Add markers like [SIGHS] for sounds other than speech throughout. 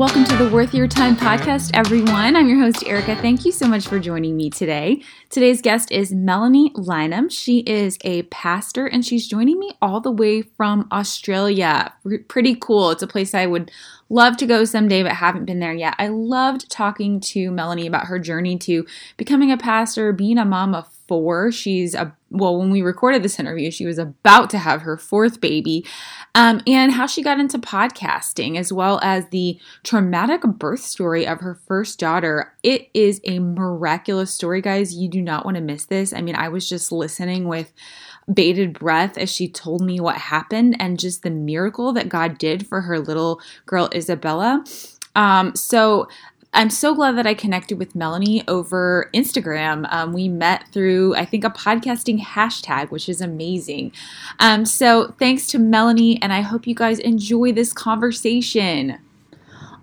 Welcome to the Worth Your Time podcast, everyone. I'm your host, Erica. Thank you so much for joining me today. Today's guest is Melanie Lynham. She is a pastor and she's joining me all the way from Australia. Pretty cool. It's a place I would love to go someday, but haven't been there yet. I loved talking to Melanie about her journey to becoming a pastor, being a mom of four. She's a well, when we recorded this interview, she was about to have her fourth baby, um, and how she got into podcasting, as well as the traumatic birth story of her first daughter. It is a miraculous story, guys. You do not want to miss this. I mean, I was just listening with bated breath as she told me what happened and just the miracle that God did for her little girl, Isabella. Um, so I'm so glad that I connected with Melanie over Instagram. Um, we met through, I think, a podcasting hashtag, which is amazing. Um, so thanks to Melanie, and I hope you guys enjoy this conversation.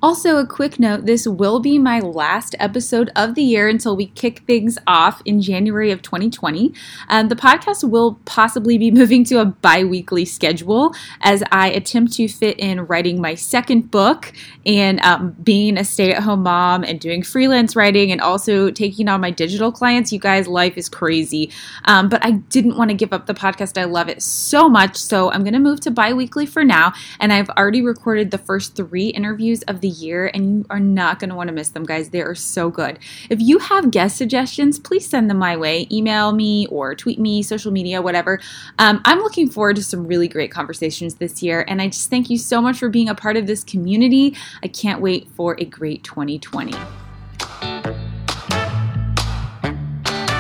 Also, a quick note this will be my last episode of the year until we kick things off in January of 2020. Um, the podcast will possibly be [LAUGHS] moving to a bi weekly schedule as I attempt to fit in writing my second book and um, being a stay at home mom and doing freelance writing and also taking on my digital clients. You guys, life is crazy. Um, but I didn't want to give up the podcast. I love it so much. So I'm going to move to bi weekly for now. And I've already recorded the first three interviews of the the year, and you are not going to want to miss them, guys. They are so good. If you have guest suggestions, please send them my way. Email me or tweet me, social media, whatever. Um, I'm looking forward to some really great conversations this year, and I just thank you so much for being a part of this community. I can't wait for a great 2020.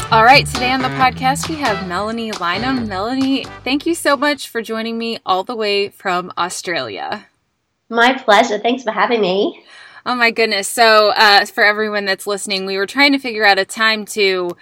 All right, today on the podcast, we have Melanie Lynham. Melanie, thank you so much for joining me all the way from Australia. My pleasure. Thanks for having me. Oh my goodness. So, uh, for everyone that's listening, we were trying to figure out a time to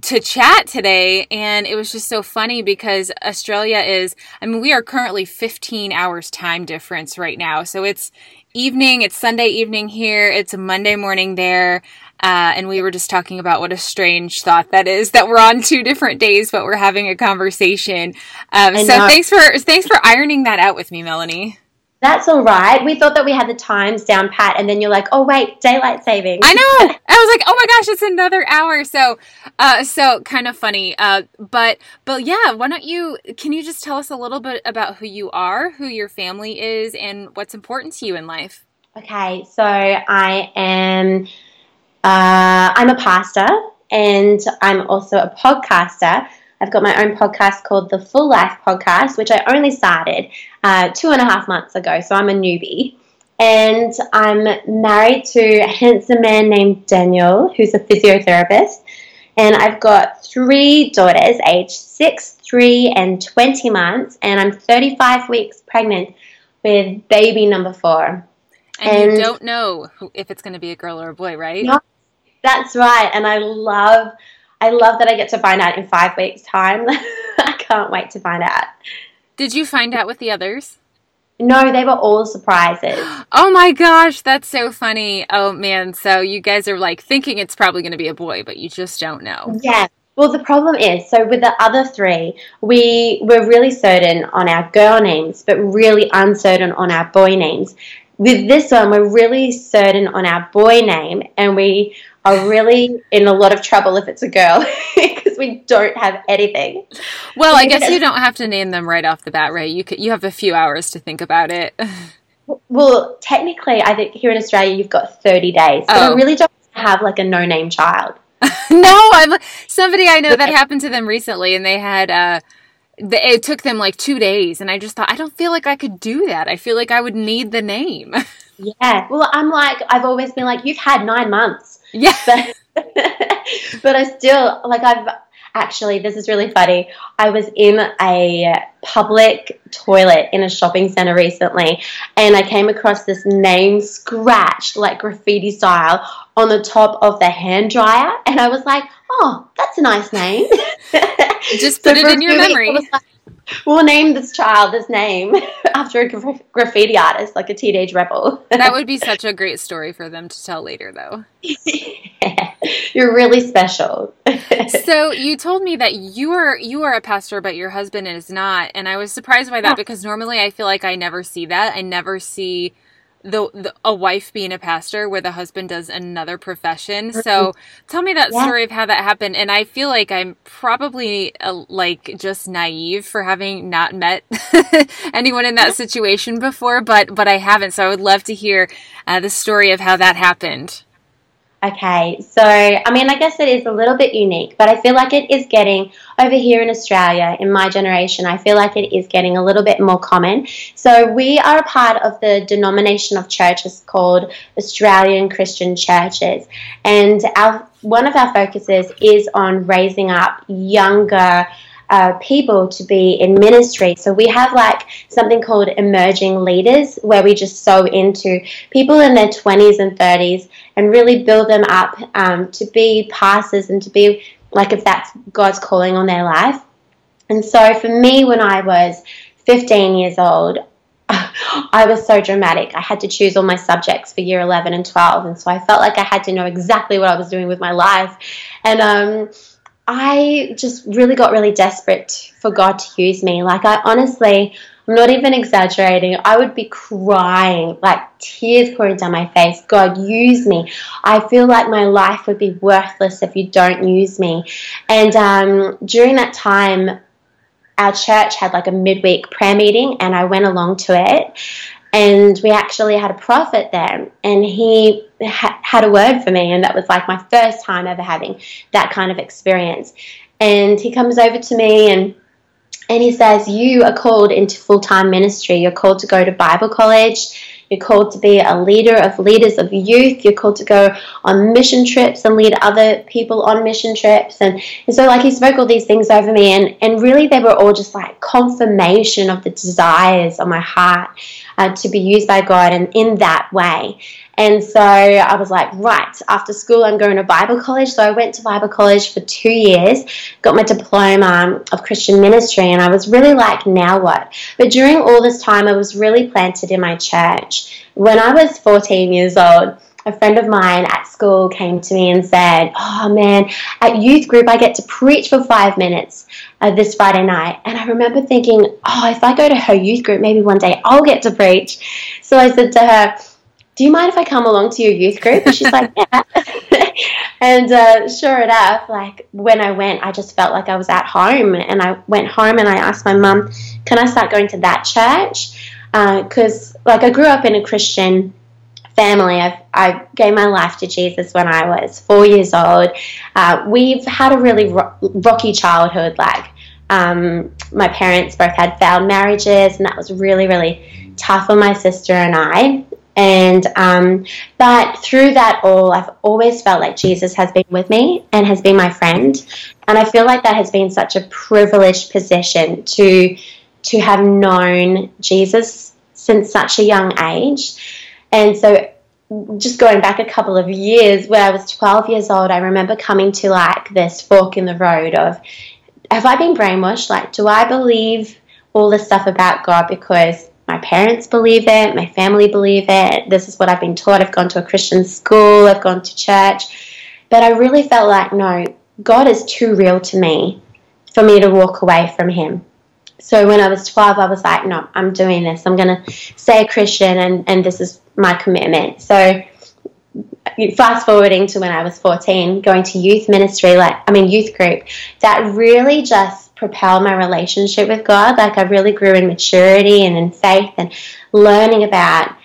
to chat today and it was just so funny because Australia is I mean we are currently 15 hours time difference right now. So it's evening, it's Sunday evening here, it's a Monday morning there. Uh, and we were just talking about what a strange thought that is that we're on two different days, but we're having a conversation. Um, so thanks for thanks for ironing that out with me, Melanie. That's all right. We thought that we had the times down pat, and then you're like, "Oh wait, daylight saving." I know. I was like, "Oh my gosh, it's another hour." So, uh, so kind of funny. Uh, but, but yeah, why don't you? Can you just tell us a little bit about who you are, who your family is, and what's important to you in life? Okay, so I am. Uh, I'm a pastor, and I'm also a podcaster. I've got my own podcast called the Full Life Podcast, which I only started uh, two and a half months ago, so I'm a newbie. And I'm married to a handsome man named Daniel, who's a physiotherapist. And I've got three daughters, aged six, three, and 20 months. And I'm 35 weeks pregnant with baby number four. And, and you don't know if it's going to be a girl or a boy, right? No, that's right. And I love I love that I get to find out in five weeks' time. [LAUGHS] I can't wait to find out. Did you find out with the others? No, they were all surprises. [GASPS] Oh my gosh, that's so funny. Oh man, so you guys are like thinking it's probably going to be a boy, but you just don't know. Yeah. Well, the problem is, so with the other three, we were really certain on our girl names, but really uncertain on our boy names. With this one, we're really certain on our boy name, and we are really in a lot of trouble if it's a girl [LAUGHS] because we don't have anything. Well, I guess you don't have to name them right off the bat, right? You could, you have a few hours to think about it. [LAUGHS] Well, technically, I think here in Australia you've got 30 days, but oh. I really don't have like a no-name child. [LAUGHS] no, I'm somebody I know that happened to them recently, and they had uh, the, it took them like two days, and I just thought I don't feel like I could do that. I feel like I would need the name. yeah, well, I'm like I've always been like you've had nine months yeah. But, [LAUGHS] but I still like I've Actually, this is really funny. I was in a public toilet in a shopping center recently and I came across this name scratched like graffiti style on the top of the hand dryer and I was like, oh, that's a nice name. Just [LAUGHS] put so it in your memory. Like, we'll name this child this name [LAUGHS] after a gra- graffiti artist, like a teenage rebel. [LAUGHS] that would be such a great story for them to tell later, though. yeah, [LAUGHS] you're really special. so you told me that you are you are a pastor, but your husband is not, and I was surprised by that because normally I feel like I never see that. I never see the, the, a wife being a pastor where the husband does another profession. So tell me that yeah. story of how that happened. And I feel like I'm probably uh, like just naive for having not met [LAUGHS] anyone in that situation before, but but I haven't. So I would love to hear uh, the story of how that happened. Okay, so I mean, I guess it is a little bit unique, but I feel like it is getting over here in Australia, in my generation, I feel like it is getting a little bit more common. So we are a part of the denomination of churches called Australian Christian Churches, and our one of our focuses is on raising up younger uh, people to be in ministry. So we have like something called emerging leaders where we just sow into people in their 20s and 30s and really build them up um, to be pastors and to be like if that's God's calling on their life. And so for me, when I was 15 years old, [LAUGHS] I was so dramatic. I had to choose all my subjects for year 11 and 12. And so I felt like I had to know exactly what I was doing with my life. And, um, I just really got really desperate for God to use me. Like, I honestly, I'm not even exaggerating. I would be crying, like tears pouring down my face. God, use me. I feel like my life would be worthless if you don't use me. And um, during that time, our church had like a midweek prayer meeting, and I went along to it and we actually had a prophet there and he ha- had a word for me and that was like my first time ever having that kind of experience and he comes over to me and and he says you are called into full-time ministry you're called to go to bible college you're called to be a leader of leaders of youth. You're called to go on mission trips and lead other people on mission trips. And, and so, like, he spoke all these things over me, and, and really, they were all just like confirmation of the desires of my heart uh, to be used by God and in that way. And so I was like, right, after school, I'm going to Bible college. So I went to Bible college for two years, got my diploma of Christian ministry, and I was really like, now what? But during all this time, I was really planted in my church. When I was 14 years old, a friend of mine at school came to me and said, Oh man, at youth group, I get to preach for five minutes uh, this Friday night. And I remember thinking, Oh, if I go to her youth group, maybe one day I'll get to preach. So I said to her, Do you mind if I come along to your youth group? And she's like, [LAUGHS] Yeah. [LAUGHS] and uh, sure enough, like when I went, I just felt like I was at home. And I went home and I asked my mum, Can I start going to that church? Because, uh, like, I grew up in a Christian family. I've, I gave my life to Jesus when I was four years old. Uh, we've had a really ro- rocky childhood. Like, um, my parents both had failed marriages, and that was really, really tough on my sister and I. And um, but through that all, I've always felt like Jesus has been with me and has been my friend, and I feel like that has been such a privileged position to to have known Jesus since such a young age. And so, just going back a couple of years, when I was 12 years old, I remember coming to like this fork in the road of have I been brainwashed? Like, do I believe all this stuff about God because my parents believe it, my family believe it, this is what I've been taught. I've gone to a Christian school, I've gone to church. But I really felt like, no, God is too real to me for me to walk away from Him. So when I was 12, I was like, no, I'm doing this. I'm going to stay a Christian, and, and this is my commitment. So fast forwarding to when I was 14, going to youth ministry, like, I mean, youth group, that really just propelled my relationship with God. Like, I really grew in maturity and in faith and learning about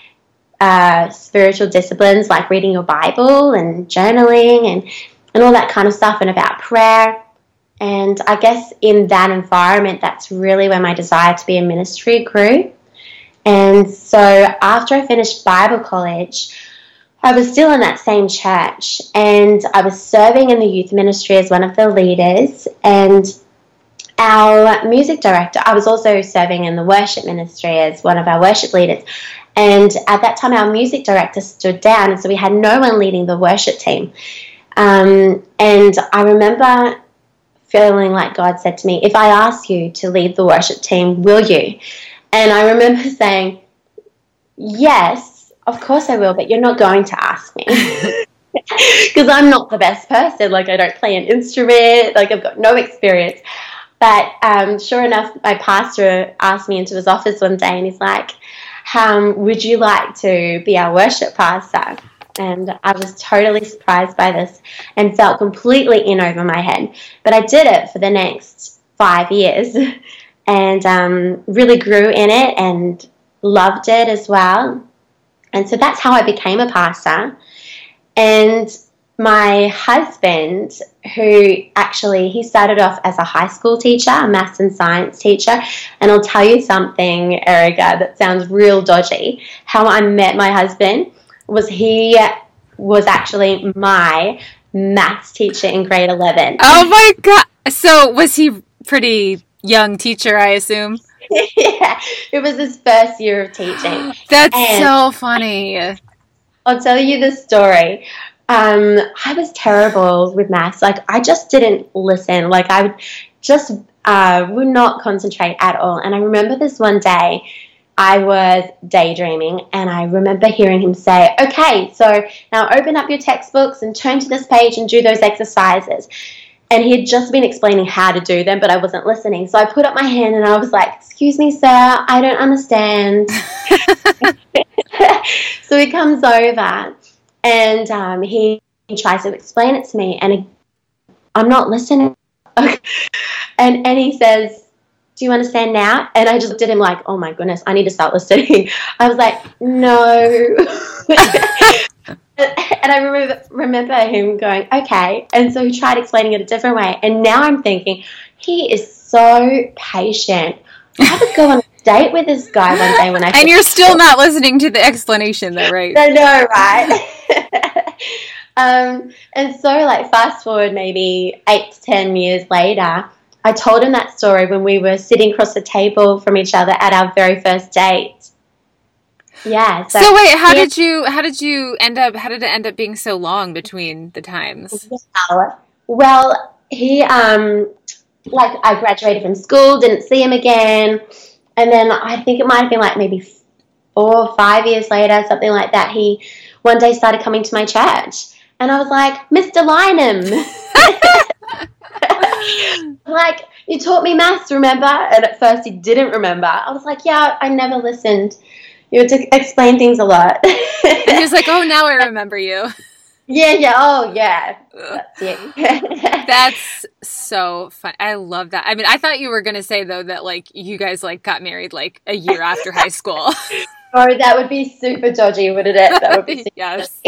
uh, spiritual disciplines like reading your Bible and journaling and, and all that kind of stuff, and about prayer. And I guess in that environment, that's really where my desire to be in ministry grew. And so after I finished Bible college, I was still in that same church and I was serving in the youth ministry as one of the leaders. And our music director, I was also serving in the worship ministry as one of our worship leaders. And at that time, our music director stood down, and so we had no one leading the worship team. Um, and I remember feeling like God said to me, If I ask you to lead the worship team, will you? And I remember saying, Yes, of course I will, but you're not going to ask me. [LAUGHS] Because I'm not the best person. Like, I don't play an instrument, like, I've got no experience. But um, sure enough, my pastor asked me into his office one day and he's like, um, Would you like to be our worship pastor? And I was totally surprised by this and felt completely in over my head. But I did it for the next five years [LAUGHS] and um, really grew in it and loved it as well. And so that's how I became a pastor. And my husband, who actually he started off as a high school teacher, a maths and science teacher, and I'll tell you something, Erica, that sounds real dodgy. How I met my husband was he was actually my maths teacher in grade eleven. Oh my god! So was he pretty young teacher? I assume. [LAUGHS] yeah, it was his first year of teaching. [GASPS] That's and so funny. I'll tell you the story. Um, I was terrible with maths. Like I just didn't listen. Like I would just uh, would not concentrate at all. And I remember this one day. I was daydreaming and I remember hearing him say, Okay, so now open up your textbooks and turn to this page and do those exercises. And he had just been explaining how to do them, but I wasn't listening. So I put up my hand and I was like, Excuse me, sir, I don't understand. [LAUGHS] [LAUGHS] so he comes over and um, he tries to explain it to me, and I'm not listening. [LAUGHS] and and he says, "Do you understand now?" And I just looked at him like, "Oh my goodness, I need to start listening." [LAUGHS] I was like, "No." [LAUGHS] and I remember remember him going, "Okay," and so he tried explaining it a different way, and now I'm thinking he is so patient. I would go on a date with this guy one day when I. [LAUGHS] and you're still not listening to the explanation, though, right? I know, right? um, and so, like, fast forward maybe eight to ten years later, I told him that story when we were sitting across the table from each other at our very first date. Yeah. So, so wait, how did you how did you end up how did it end up being so long between the times? Well, well he um like I graduated from school, didn't see him again. And then I think it might have been like maybe four or five years later, something like that, he one day started coming to my church. And I was like, Mr. Lynham. [LAUGHS] [LAUGHS] like, you taught me maths, remember? And at first he didn't remember. I was like, yeah, I never listened. You had to explain things a lot. and he was like, oh, now I [LAUGHS] remember you. Yeah, yeah, oh, yeah. That's, That's so fun. I love that. I mean, I thought you were going to say, though, that, like, you guys, like, got married, like, a year after high school. [LAUGHS] oh, that would be super dodgy, wouldn't it? That would be [LAUGHS] yes.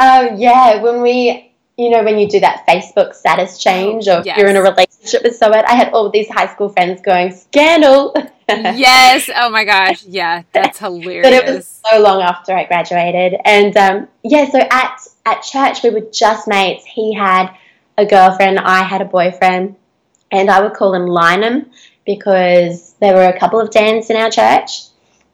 um, yeah, when we you know, when you do that Facebook status change or yes. you're in a relationship with someone, I had all these high school friends going, scandal. [LAUGHS] yes. Oh my gosh. Yeah. That's hilarious. but it was so long after I graduated. And um, yeah, so at, at church, we were just mates. He had a girlfriend, I had a boyfriend, and I would call him Lynham because there were a couple of Dans in our church.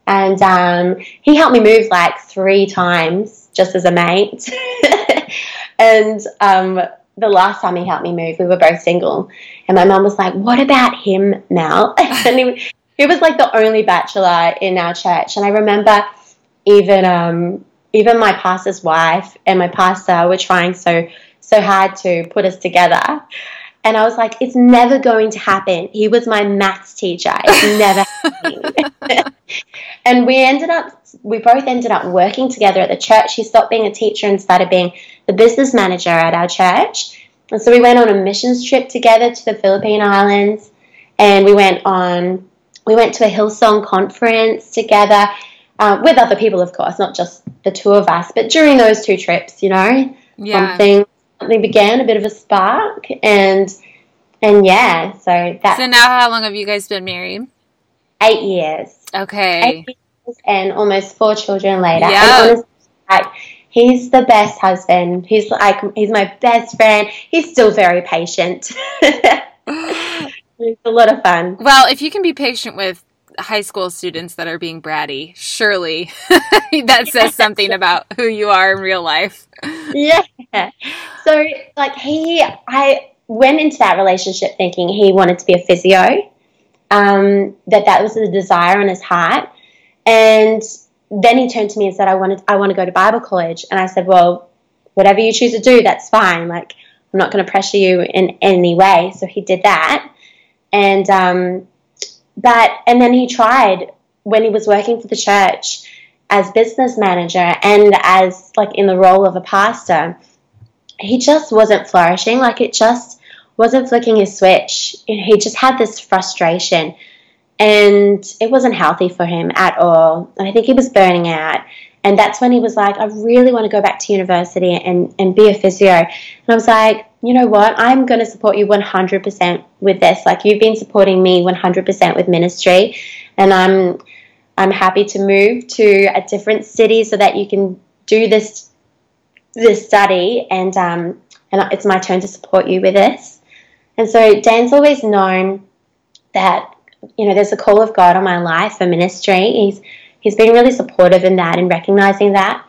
And um, he helped me move like three times just as a mate. [LAUGHS] And um, the last time he helped me move, we were both single. And my mum was like, What about him now? [LAUGHS] and he, he, was like the only bachelor in our church. And I remember even um, even my pastor's wife and my pastor were trying so so hard to put us together. And I was like, it's never going to happen. He was my maths teacher. It's [LAUGHS] never happening. [LAUGHS] and we ended up, we both ended up working together at the church. He stopped being a teacher and started being the business manager at our church. And so we went on a missions trip together to the Philippine Islands, and we went on we went to a Hillsong conference together uh, with other people, of course, not just the two of us. But during those two trips, you know, yeah. something something began, a bit of a spark, and and yeah, so that. So now, how long have you guys been married? Eight years. Okay. Eight years and almost four children later. Yeah like, he's the best husband. He's like, he's my best friend. He's still very patient. [LAUGHS] it's a lot of fun. Well, if you can be patient with high school students that are being bratty, surely [LAUGHS] that says something about who you are in real life. Yeah. So, like, he, I went into that relationship thinking he wanted to be a physio, um, that that was the desire in his heart. And then he turned to me and said, I wanted, I want to go to Bible college. And I said, well, whatever you choose to do, that's fine. Like, I'm not going to pressure you in any way. So he did that. And, um, but, and then he tried when he was working for the church as business manager and as like in the role of a pastor, he just wasn't flourishing. Like it just wasn't flicking his switch. He just had this frustration and it wasn't healthy for him at all. And I think he was burning out. And that's when he was like, I really want to go back to university and, and be a physio. And I was like, you know what? I'm going to support you 100% with this. Like, you've been supporting me 100% with ministry. And I'm, I'm happy to move to a different city so that you can do this, this study. And, um, and it's my turn to support you with this. And so Dan's always known that, you know, there's a call of God on my life for ministry. He's, he's been really supportive in that and recognizing that.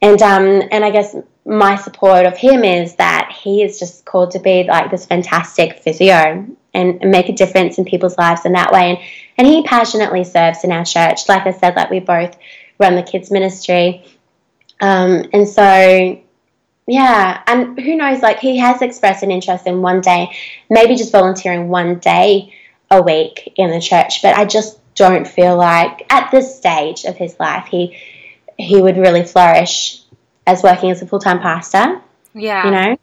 And um, and I guess my support of him is that he is just called to be like this fantastic physio and, and make a difference in people's lives in that way. And and he passionately serves in our church. Like I said, like we both run the kids ministry. Um, and so yeah, and who knows, like he has expressed an interest in one day, maybe just volunteering one day a week in the church, but I just don't feel like at this stage of his life he he would really flourish as working as a full time pastor. Yeah. You know?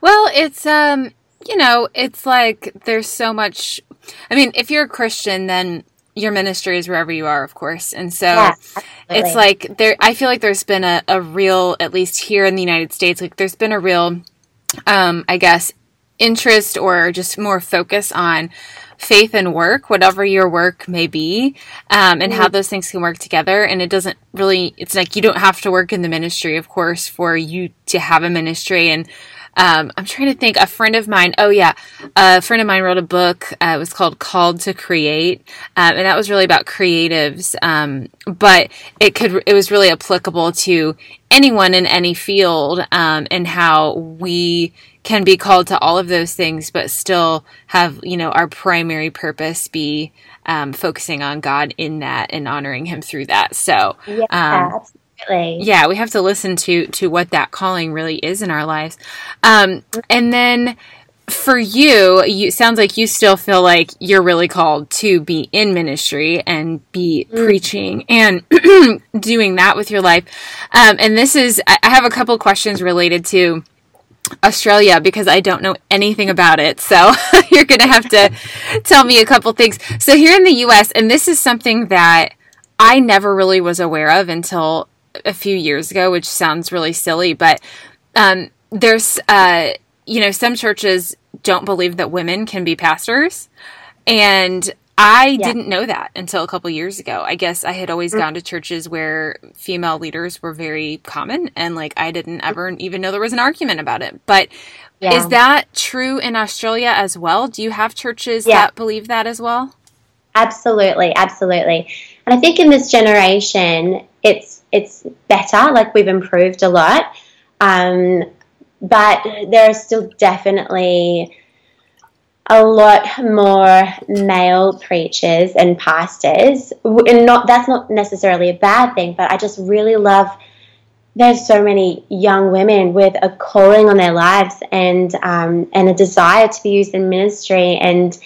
Well, it's um you know, it's like there's so much I mean, if you're a Christian then your ministry is wherever you are, of course. And so yeah, it's like there I feel like there's been a, a real, at least here in the United States, like there's been a real um, I guess, interest or just more focus on faith and work, whatever your work may be, um, and mm-hmm. how those things can work together. And it doesn't really, it's like you don't have to work in the ministry, of course, for you to have a ministry. And um, I'm trying to think. A friend of mine, oh yeah, a friend of mine wrote a book. Uh, it was called "Called to Create," um, and that was really about creatives. Um, but it could, it was really applicable to anyone in any field, um, and how we can be called to all of those things, but still have, you know, our primary purpose be um, focusing on God in that and honoring Him through that. So, yeah, absolutely. Yeah, we have to listen to to what that calling really is in our lives, um, and then for you, you sounds like you still feel like you're really called to be in ministry and be mm. preaching and [CLEARS THROAT] doing that with your life. Um, and this is, I have a couple questions related to Australia because I don't know anything about it. So [LAUGHS] you're going to have to tell me a couple things. So here in the US, and this is something that I never really was aware of until a few years ago, which sounds really silly, but um, there's, uh, you know, some churches don't believe that women can be pastors. And I yeah. didn't know that until a couple years ago. I guess I had always mm-hmm. gone to churches where female leaders were very common and like I didn't ever even know there was an argument about it. But yeah. is that true in Australia as well? Do you have churches yeah. that believe that as well? Absolutely, absolutely. And I think in this generation it's it's better, like we've improved a lot. Um, but there are still definitely a lot more male preachers and pastors and not that's not necessarily a bad thing but i just really love there's so many young women with a calling on their lives and um, and a desire to be used in ministry and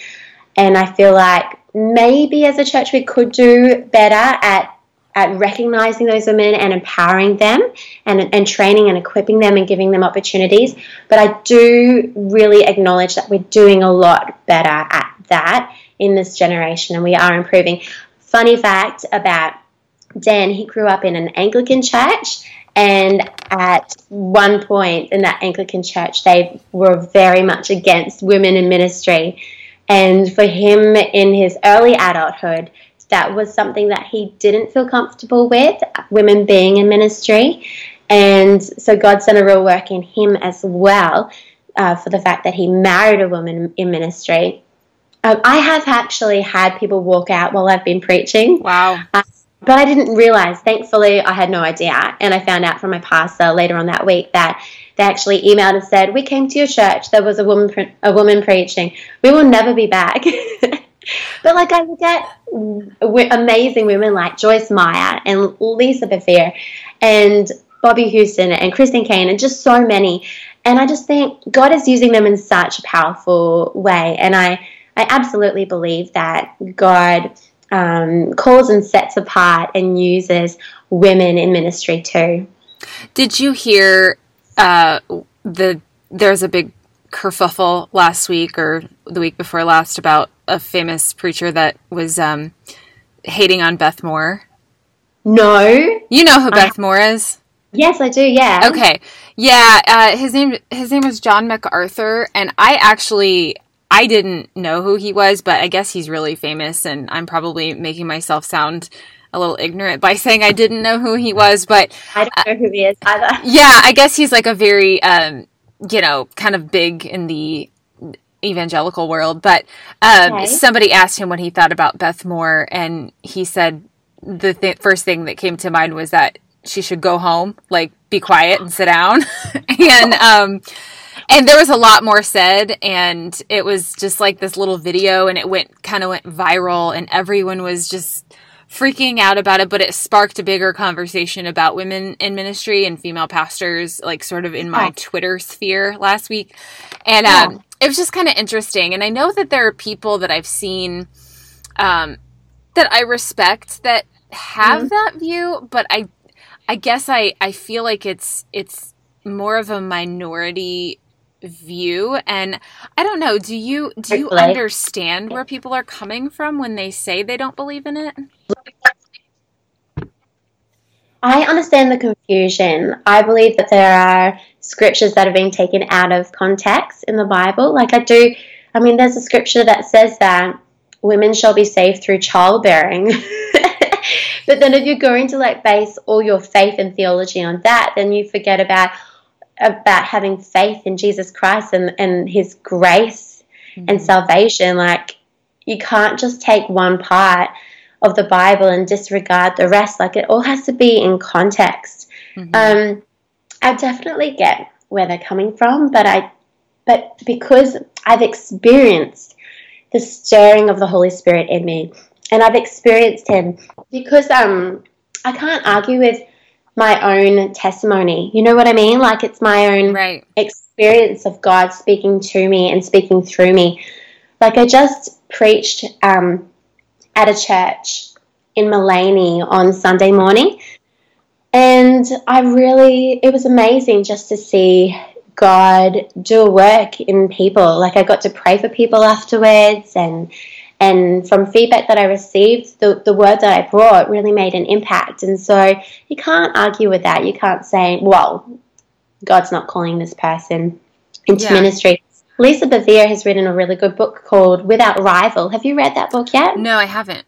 and i feel like maybe as a church we could do better at at recognizing those women and empowering them and, and training and equipping them and giving them opportunities. But I do really acknowledge that we're doing a lot better at that in this generation and we are improving. Funny fact about Dan, he grew up in an Anglican church. And at one point in that Anglican church, they were very much against women in ministry. And for him in his early adulthood that was something that he didn't feel comfortable with, women being in ministry. And so God sent a real work in him as well uh, for the fact that he married a woman in ministry. Um, I have actually had people walk out while I've been preaching. Wow. Uh, but I didn't realize, thankfully, I had no idea. And I found out from my pastor later on that week that they actually emailed and said, "We came to your church. There was a woman, pre- a woman preaching. We will never be back." [LAUGHS] but like I look at amazing women like Joyce Meyer and Lisa Bevere and Bobbie Houston and Christine Caine and just so many. And I just think God is using them in such a powerful way. And I, I absolutely believe that God um, calls and sets apart and uses women in ministry too. Did you hear uh, the there's a big kerfuffle last week or the week before last about a famous preacher that was um, hating on Beth Moore. No, you know who Beth Moore is. Yes, I do. Yeah. Okay. Yeah. Uh, his name his name was John MacArthur, and I actually I didn't know who he was, but I guess he's really famous, and I'm probably making myself sound a little ignorant by saying I didn't know who he was, but I don't know who he is either. Yeah, I guess he's like a very, um, you know, kind of big in the evangelical world. But um, okay. somebody asked him what he thought about Beth Moore, and he said the th- first thing that came to mind was that she should go home, like be quiet and sit down, [LAUGHS] and. Um, and there was a lot more said and it was just like this little video and it went kind of went viral and everyone was just freaking out about it, but it sparked a bigger conversation about women in ministry and female pastors, like sort of in my Twitter sphere last week. And yeah. um, it was just kind of interesting. And I know that there are people that I've seen um, that I respect that have mm-hmm. that view, but I, I guess I, I feel like it's it's more of a minority view and i don't know do you do you understand where people are coming from when they say they don't believe in it i understand the confusion i believe that there are scriptures that have been taken out of context in the bible like i do i mean there's a scripture that says that women shall be saved through childbearing [LAUGHS] but then if you're going to like base all your faith and theology on that then you forget about about having faith in Jesus Christ and, and his grace mm-hmm. and salvation. Like, you can't just take one part of the Bible and disregard the rest. Like, it all has to be in context. Mm-hmm. Um, I definitely get where they're coming from, but I, but because I've experienced the stirring of the Holy Spirit in me, and I've experienced Him, because um, I can't argue with my own testimony. You know what I mean? Like it's my own right. experience of God speaking to me and speaking through me. Like I just preached um, at a church in Maleny on Sunday morning. And I really, it was amazing just to see God do a work in people. Like I got to pray for people afterwards and and from feedback that I received, the, the word that I brought really made an impact. And so you can't argue with that. You can't say, well, God's not calling this person into yeah. ministry. Lisa Bevere has written a really good book called Without Rival. Have you read that book yet? No, I haven't.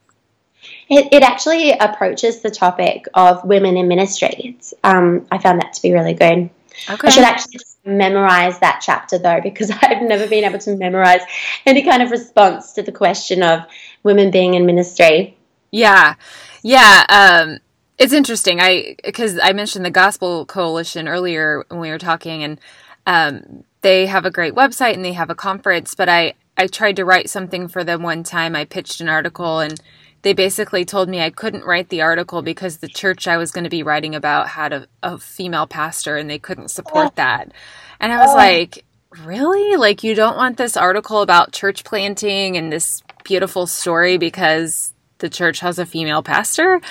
It, it actually approaches the topic of women in ministry. Um, I found that to be really good. Okay. I should actually memorize that chapter though, because [LAUGHS] I've never been able to memorize any kind of response to the question of women being in ministry. Yeah, yeah. Um, it's interesting. I because I mentioned the Gospel Coalition earlier when we were talking, and um, they have a great website and they have a conference. But I I tried to write something for them one time. I pitched an article and they basically told me I couldn't write the article because the church I was going to be writing about had a, a female pastor and they couldn't support oh. that. And I was oh. like, really? Like, you don't want this article about church planting and this beautiful story because the church has a female pastor?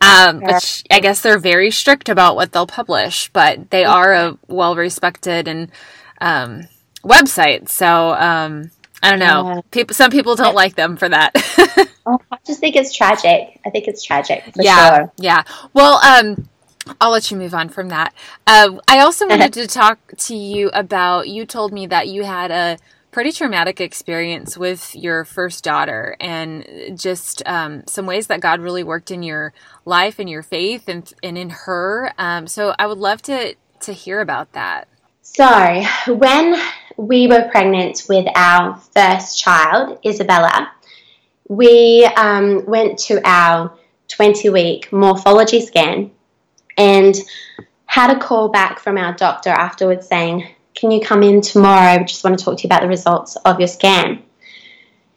Um, which I guess they're very strict about what they'll publish, but they are a well respected and um, website. So, um, I don't know. Yeah. People, some people don't like them for that. [LAUGHS] oh, I just think it's tragic. I think it's tragic. yeah, sure. yeah. Well, um, I'll let you move on from that. Uh, I also [LAUGHS] wanted to talk to you about. You told me that you had a pretty traumatic experience with your first daughter and just um, some ways that God really worked in your life and your faith and, and in her. Um, so I would love to, to hear about that. So, when we were pregnant with our first child, Isabella, we um, went to our 20 week morphology scan and had a call back from our doctor afterwards saying, can you come in tomorrow? We just want to talk to you about the results of your scan.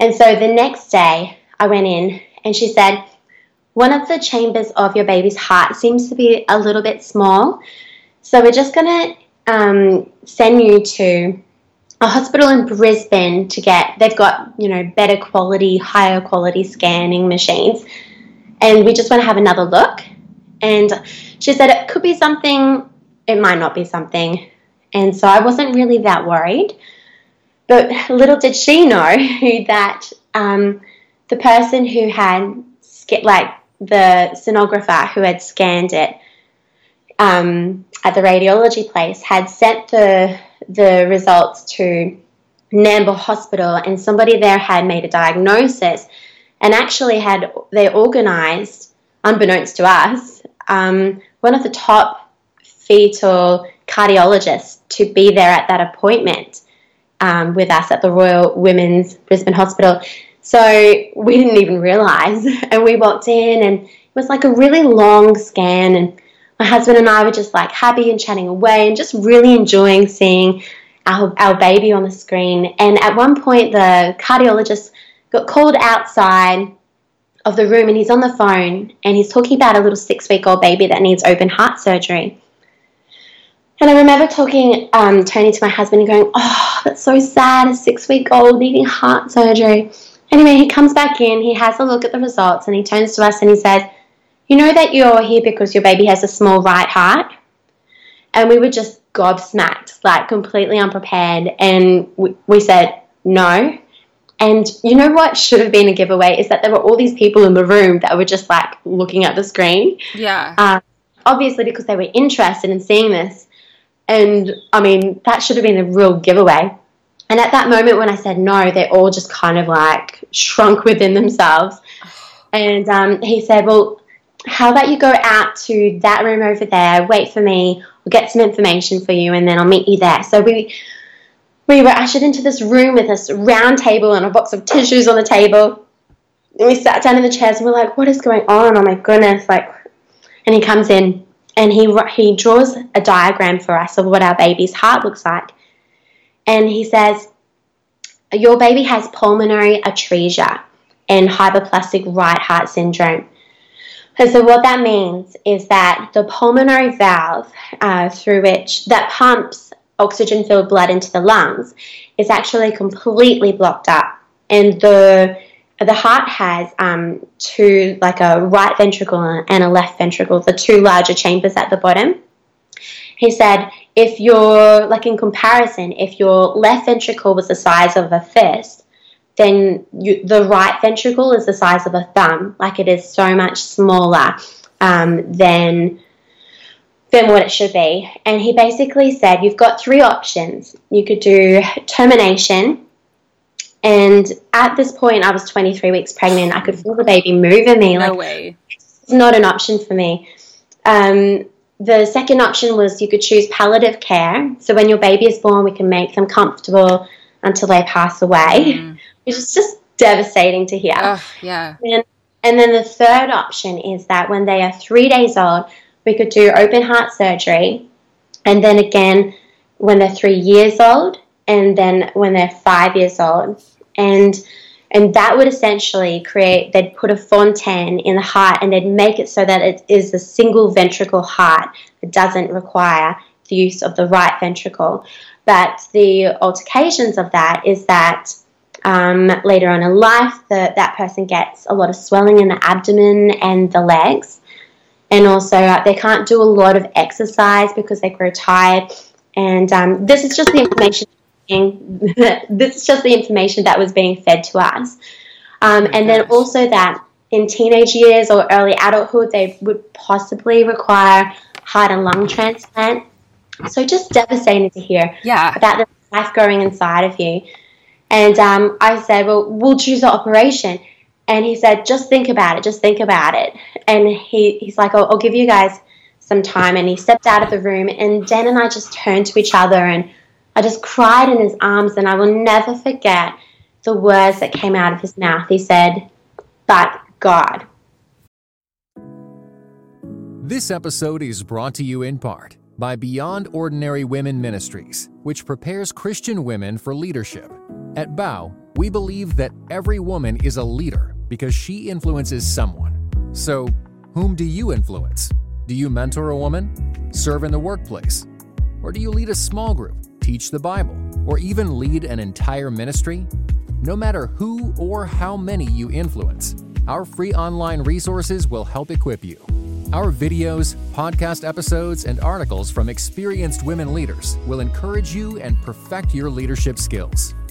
And so the next day, I went in and she said, One of the chambers of your baby's heart seems to be a little bit small. So we're just going to um, send you to a hospital in Brisbane to get, they've got, you know, better quality, higher quality scanning machines. And we just want to have another look. And she said it could be something, it might not be something. And so I wasn't really that worried. But little did she know [LAUGHS] that um, the person who had, like the sonographer who had scanned it um, at the radiology place, had sent the, the results to Nambour Hospital, and somebody there had made a diagnosis and actually had they organised, unbeknownst to us, um, one of the top fetal cardiologists to be there at that appointment um, with us at the Royal Women's Brisbane Hospital. So we didn't even realise. [LAUGHS] And we walked in, and it was like a really long scan. And my husband and I were just like happy and chatting away and just really enjoying seeing our, our baby on the screen. And at one point, the cardiologist got called outside of the room and he's on the phone and he's talking about a little six week old baby that needs open heart surgery. And I remember talking, um, turning to my husband and going, Oh, that's so sad, a six week old needing heart surgery. Anyway, he comes back in, he has a look at the results, and he turns to us and he says, You know that you're here because your baby has a small right heart? And we were just gobsmacked, like completely unprepared. And we, we said, No. And you know what should have been a giveaway is that there were all these people in the room that were just like looking at the screen. Yeah. Uh, obviously, because they were interested in seeing this. And I mean, that should have been a real giveaway. And at that moment, when I said no, they all just kind of like shrunk within themselves. [SIGHS] And um, he said, Well, how about you go out to that room over there, wait for me, I'll get some information for you, and then I'll meet you there. So we we were ushered into this room with this round table and a box of tissues on the table. And we sat down in the chairs and we're like, what is going on? Oh my goodness. Like, and he comes in and he he draws a diagram for us of what our baby's heart looks like. And he says, Your baby has pulmonary atresia and hypoplastic right heart syndrome. And so, what that means is that the pulmonary valve uh, through which that pumps oxygen filled blood into the lungs is actually completely blocked up. And the the heart has um, two, like a right ventricle and a left ventricle, the two larger chambers at the bottom. He said, if you're, like in comparison, if your left ventricle was the size of a fist, then you, the right ventricle is the size of a thumb. Like it is so much smaller um, than than what it should be. And he basically said, you've got three options. You could do termination, and at this point, I was 23 weeks pregnant. I could feel the baby moving me. No like, way. It's not an option for me. Um, the second option was you could choose palliative care. So when your baby is born, we can make them comfortable until they pass away, mm. Which is just devastating to hear. Oh, yeah. And, and then the third option is that when they are three days old, we could do open heart surgery. And then again, when they're three years old, and then when they're five years old. And and that would essentially create they'd put a fontan in the heart and they'd make it so that it is a single ventricle heart that doesn't require the use of the right ventricle. But the altercations of that is that um, later on in life, the, that person gets a lot of swelling in the abdomen and the legs. And also, uh, they can't do a lot of exercise because they grow tired. And um, this is just the information [LAUGHS] this is just the information that was being fed to us. Um, and then also that in teenage years or early adulthood, they would possibly require heart and lung transplant. So just devastating to hear yeah. about the life growing inside of you. And um, I said, well, we'll choose the operation. And he said, just think about it, just think about it. And he, he's like, I'll, I'll give you guys some time. And he stepped out of the room. And Dan and I just turned to each other and I just cried in his arms. And I will never forget the words that came out of his mouth. He said, but God. This episode is brought to you in part by Beyond Ordinary Women Ministries, which prepares Christian women for leadership. At Bow, we believe that every woman is a leader because she influences someone. So, whom do you influence? Do you mentor a woman? Serve in the workplace? Or do you lead a small group, teach the Bible, or even lead an entire ministry? No matter who or how many you influence, our free online resources will help equip you. Our videos, podcast episodes, and articles from experienced women leaders will encourage you and perfect your leadership skills.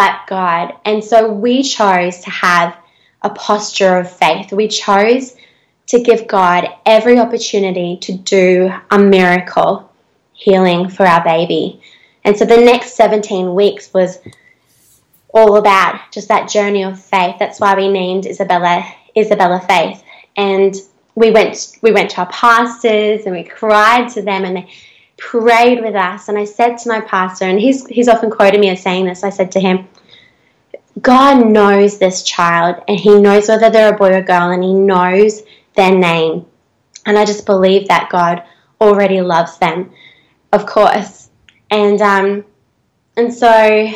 But God. And so we chose to have a posture of faith. We chose to give God every opportunity to do a miracle healing for our baby. And so the next 17 weeks was all about just that journey of faith. That's why we named Isabella Isabella Faith. And we went we went to our pastors and we cried to them and they prayed with us. And I said to my pastor, and he's he's often quoted me as saying this, I said to him, God knows this child and he knows whether they're a boy or girl and he knows their name. And I just believe that God already loves them, of course. And um, and so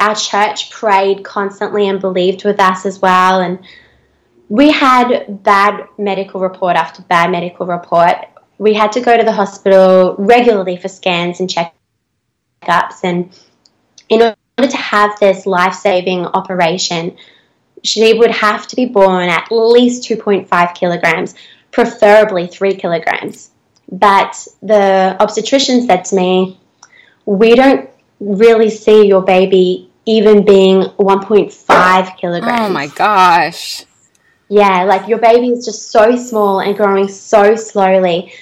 our church prayed constantly and believed with us as well. And we had bad medical report after bad medical report. We had to go to the hospital regularly for scans and checkups. And in order to have this life saving operation, she would have to be born at least 2.5 kilograms, preferably 3 kilograms. But the obstetrician said to me, We don't really see your baby even being 1.5 kilograms. Oh my gosh. Yeah, like your baby is just so small and growing so slowly.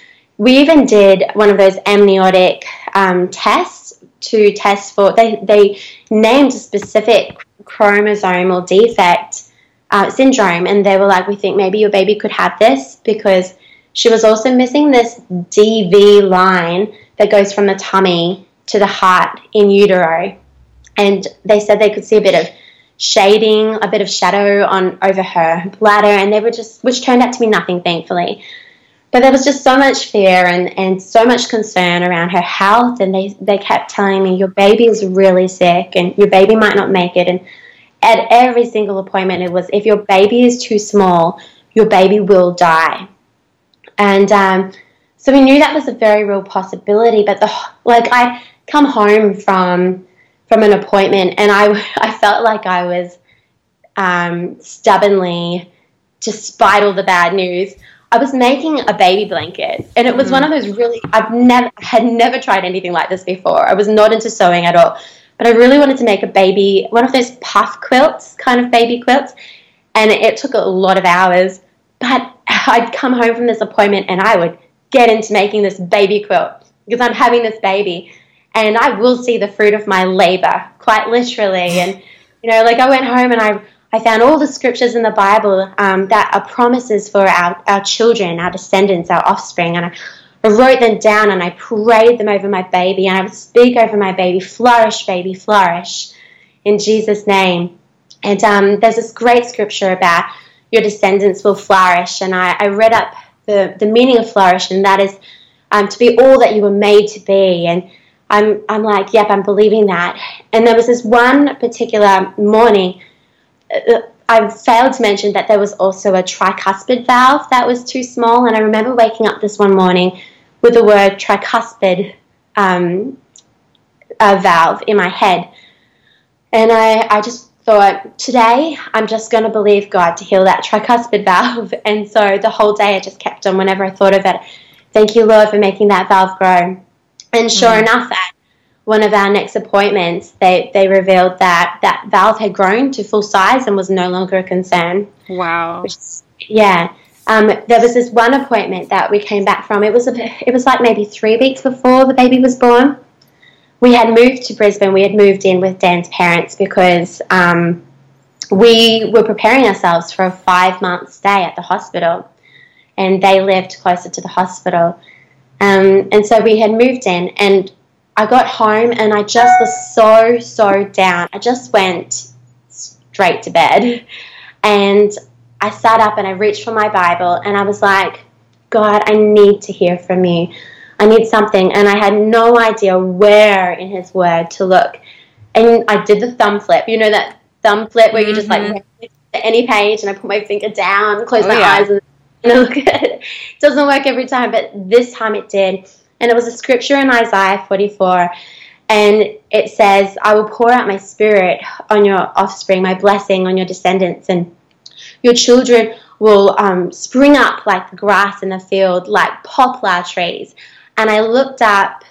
We even did one of those amniotic um, tests to test for, they, they named a specific chromosomal defect uh, syndrome, and they were like, We think maybe your baby could have this because she was also missing this DV line that goes from the tummy to the heart in utero. And they said they could see a bit of shading, a bit of shadow on over her bladder, and they were just, which turned out to be nothing, thankfully. But there was just so much fear and, and so much concern around her health, and they, they kept telling me, Your baby is really sick, and your baby might not make it. And at every single appointment, it was, If your baby is too small, your baby will die. And um, so we knew that was a very real possibility, but the like I come home from from an appointment, and I [LAUGHS] I felt like I was um, stubbornly, despite all the bad news, I was making a baby blanket, and it was mm. one of those really I've never had never tried anything like this before. I was not into sewing at all, but I really wanted to make a baby one of those puff quilts, kind of baby quilts, and it took a lot of hours. But [LAUGHS] I'd come home from this appointment, and I would get into making this baby quilt because I'm having this baby and I will see the fruit of my labor, quite literally. And you know, like I went home and I I found all the scriptures in the Bible um, that are promises for our our children, our descendants, our offspring, and I, I wrote them down and I prayed them over my baby, and I would speak over my baby, flourish, baby, flourish, in Jesus' name. And um, there's this great scripture about your descendants will flourish, and I, I read up the the meaning of flourish, and that is um, to be all that you were made to be, and I'm, I'm like, yep, I'm believing that. And there was this one particular morning, I failed to mention that there was also a tricuspid valve that was too small. And I remember waking up this one morning with the word tricuspid um, valve in my head. And I, I just thought, today I'm just going to believe God to heal that tricuspid [LAUGHS] valve. And so the whole day I just kept on whenever I thought of it. Thank you, Lord, for making that valve grow. And sure mm. enough, at one of our next appointments, they, they revealed that that valve had grown to full size and was no longer a concern. Wow. Which, yeah. Um, there was this one appointment that we came back from. It was a, it was like maybe three weeks before the baby was born. We had moved to Brisbane. We had moved in with Dan's parents because um, we were preparing ourselves for a five month stay at the hospital, and they lived closer to the hospital. Um, and so we had moved in, and I got home and I just was so, so down. I just went straight to bed. And I sat up and I reached for my Bible and I was like, God, I need to hear from you. I need something. And I had no idea where in His Word to look. And I did the thumb flip. You know that thumb flip where you just like mm-hmm. any page and I put my finger down, close oh, my yeah. eyes, and, and look at it. [LAUGHS] It doesn't work every time, but this time it did. And it was a scripture in Isaiah 44. And it says, I will pour out my spirit on your offspring, my blessing on your descendants, and your children will um, spring up like the grass in the field, like poplar trees. And I looked up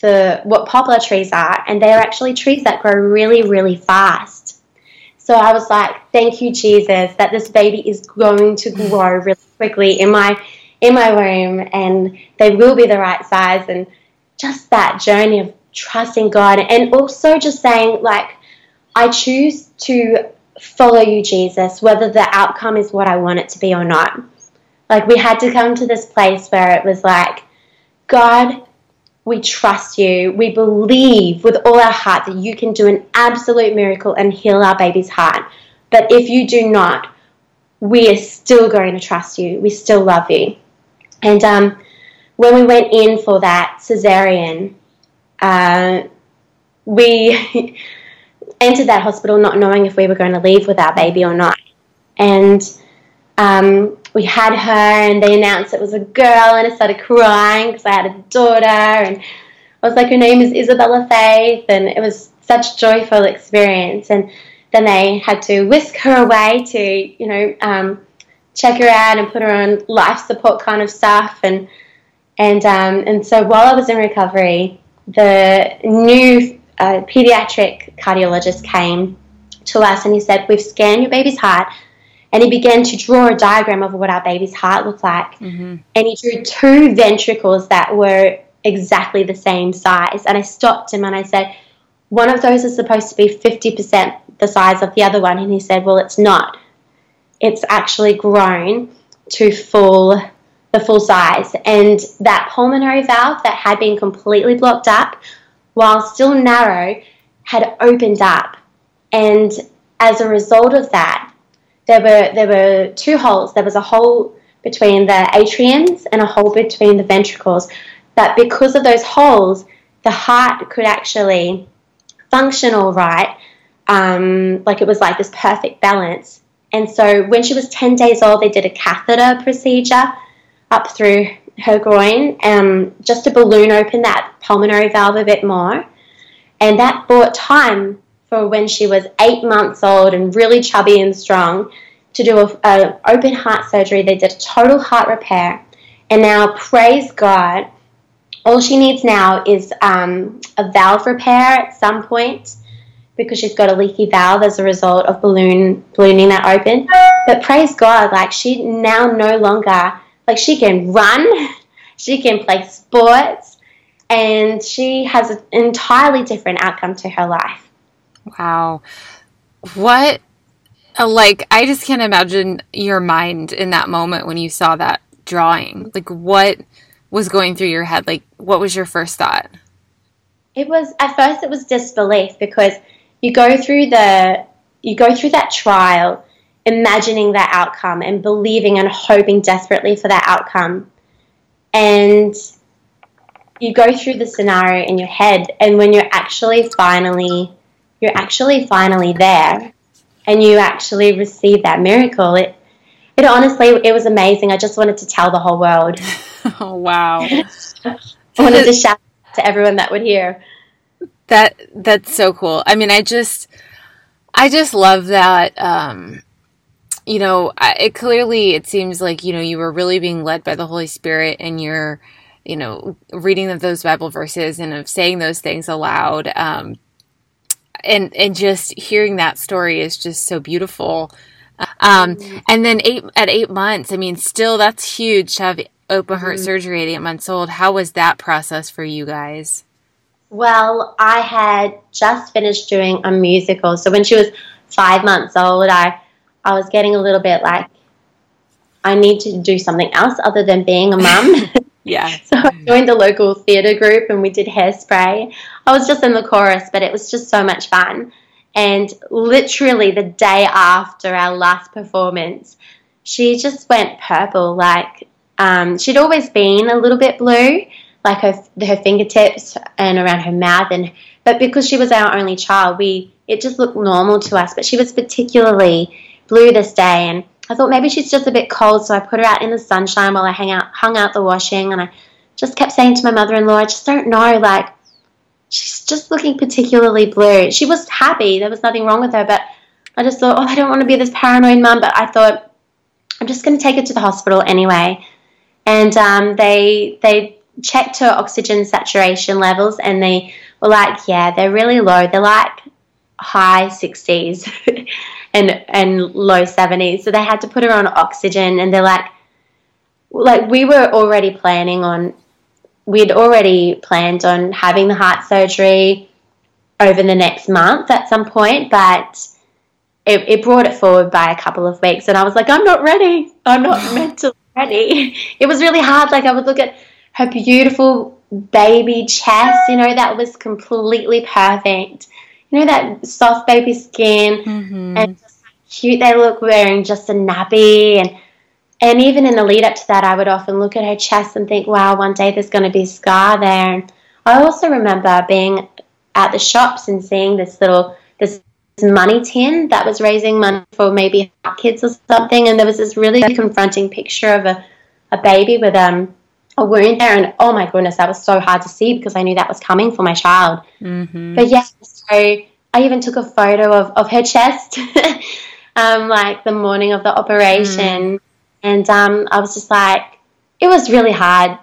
the what poplar trees are, and they are actually trees that grow really, really fast. So I was like, thank you, Jesus, that this baby is going to grow really quickly in my in my womb and they will be the right size and just that journey of trusting God and also just saying like I choose to follow you Jesus whether the outcome is what I want it to be or not. Like we had to come to this place where it was like God we trust you. We believe with all our heart that you can do an absolute miracle and heal our baby's heart. But if you do not, we are still going to trust you. We still love you. And um, when we went in for that cesarean, uh, we [LAUGHS] entered that hospital not knowing if we were going to leave with our baby or not. And um, we had her, and they announced it was a girl, and I started crying because I had a daughter, and I was like, her name is Isabella Faith, and it was such a joyful experience. And then they had to whisk her away to, you know, um, check her out and put her on life support kind of stuff. And and um, and so while I was in recovery, the new uh, pediatric cardiologist came to us and he said, "We've scanned your baby's heart." And he began to draw a diagram of what our baby's heart looked like. Mm-hmm. And he drew two ventricles that were exactly the same size. And I stopped him and I said, One of those is supposed to be 50% the size of the other one. And he said, Well, it's not it's actually grown to full the full size. And that pulmonary valve that had been completely blocked up while still narrow had opened up. And as a result of that there were there were two holes. There was a hole between the atriums and a hole between the ventricles. But because of those holes the heart could actually function all right um, like it was like this perfect balance and so when she was 10 days old, they did a catheter procedure up through her groin um, just to balloon open that pulmonary valve a bit more. And that bought time for when she was eight months old and really chubby and strong to do a, a open heart surgery. They did a total heart repair. And now, praise God, all she needs now is um, a valve repair at some point because she's got a leaky valve as a result of balloon ballooning that open. But praise God, like she now no longer like she can run, [LAUGHS] she can play sports, and she has an entirely different outcome to her life. Wow. What like I just can't imagine your mind in that moment when you saw that drawing. Like what was going through your head? Like what was your first thought? It was at first it was disbelief because you go through the you go through that trial imagining that outcome and believing and hoping desperately for that outcome. And you go through the scenario in your head and when you're actually finally you're actually finally there and you actually receive that miracle it it honestly it was amazing. I just wanted to tell the whole world. [LAUGHS] Oh wow. [LAUGHS] I wanted to shout to everyone that would hear that that's so cool. I mean, I just I just love that. Um, you know, it clearly it seems like you know you were really being led by the Holy Spirit, and you're, you know, reading of those Bible verses and of saying those things aloud. Um, and and just hearing that story is just so beautiful. Um, and then eight at eight months, I mean, still that's huge to have open heart mm-hmm. surgery at eight months old. How was that process for you guys? Well, I had just finished doing a musical, so when she was five months old, I I was getting a little bit like I need to do something else other than being a mum. [LAUGHS] [LAUGHS] yeah. so I joined the local theatre group and we did hairspray. I was just in the chorus, but it was just so much fun. And literally the day after our last performance, she just went purple. Like um, she'd always been a little bit blue, like her her fingertips and around her mouth, and but because she was our only child, we it just looked normal to us. But she was particularly blue this day, and I thought maybe she's just a bit cold, so I put her out in the sunshine while I hang out hung out the washing, and I just kept saying to my mother-in-law, I just don't know, like she's just looking particularly blue. She was happy. There was nothing wrong with her, but I just thought, oh, I don't want to be this paranoid mum. But I thought, I'm just going to take her to the hospital anyway. And um, they they checked her oxygen saturation levels, and they were like, yeah, they're really low. They're like high 60s [LAUGHS] and and low 70s. So they had to put her on oxygen, and they're like, like we were already planning on we'd already planned on having the heart surgery over the next month at some point, but it, it brought it forward by a couple of weeks. And I was like, I'm not ready. I'm not [SIGHS] mentally ready. [LAUGHS] It was really hard. Like, I would look at her beautiful baby chest, you know, that was completely perfect. You know, that soft baby skin mm-hmm. and just how cute they look wearing just a nappy and and even in the lead up to that, I would often look at her chest and think, wow, one day there's going to be a scar there. And I also remember being at the shops and seeing this little, this money tin that was raising money for maybe kids or something. And there was this really confronting picture of a, a baby with um, a wound there. And oh my goodness, that was so hard to see because I knew that was coming for my child. Mm-hmm. But yeah, so I even took a photo of, of her chest, [LAUGHS] um, like the morning of the operation. Mm and um, I was just like, it was really hard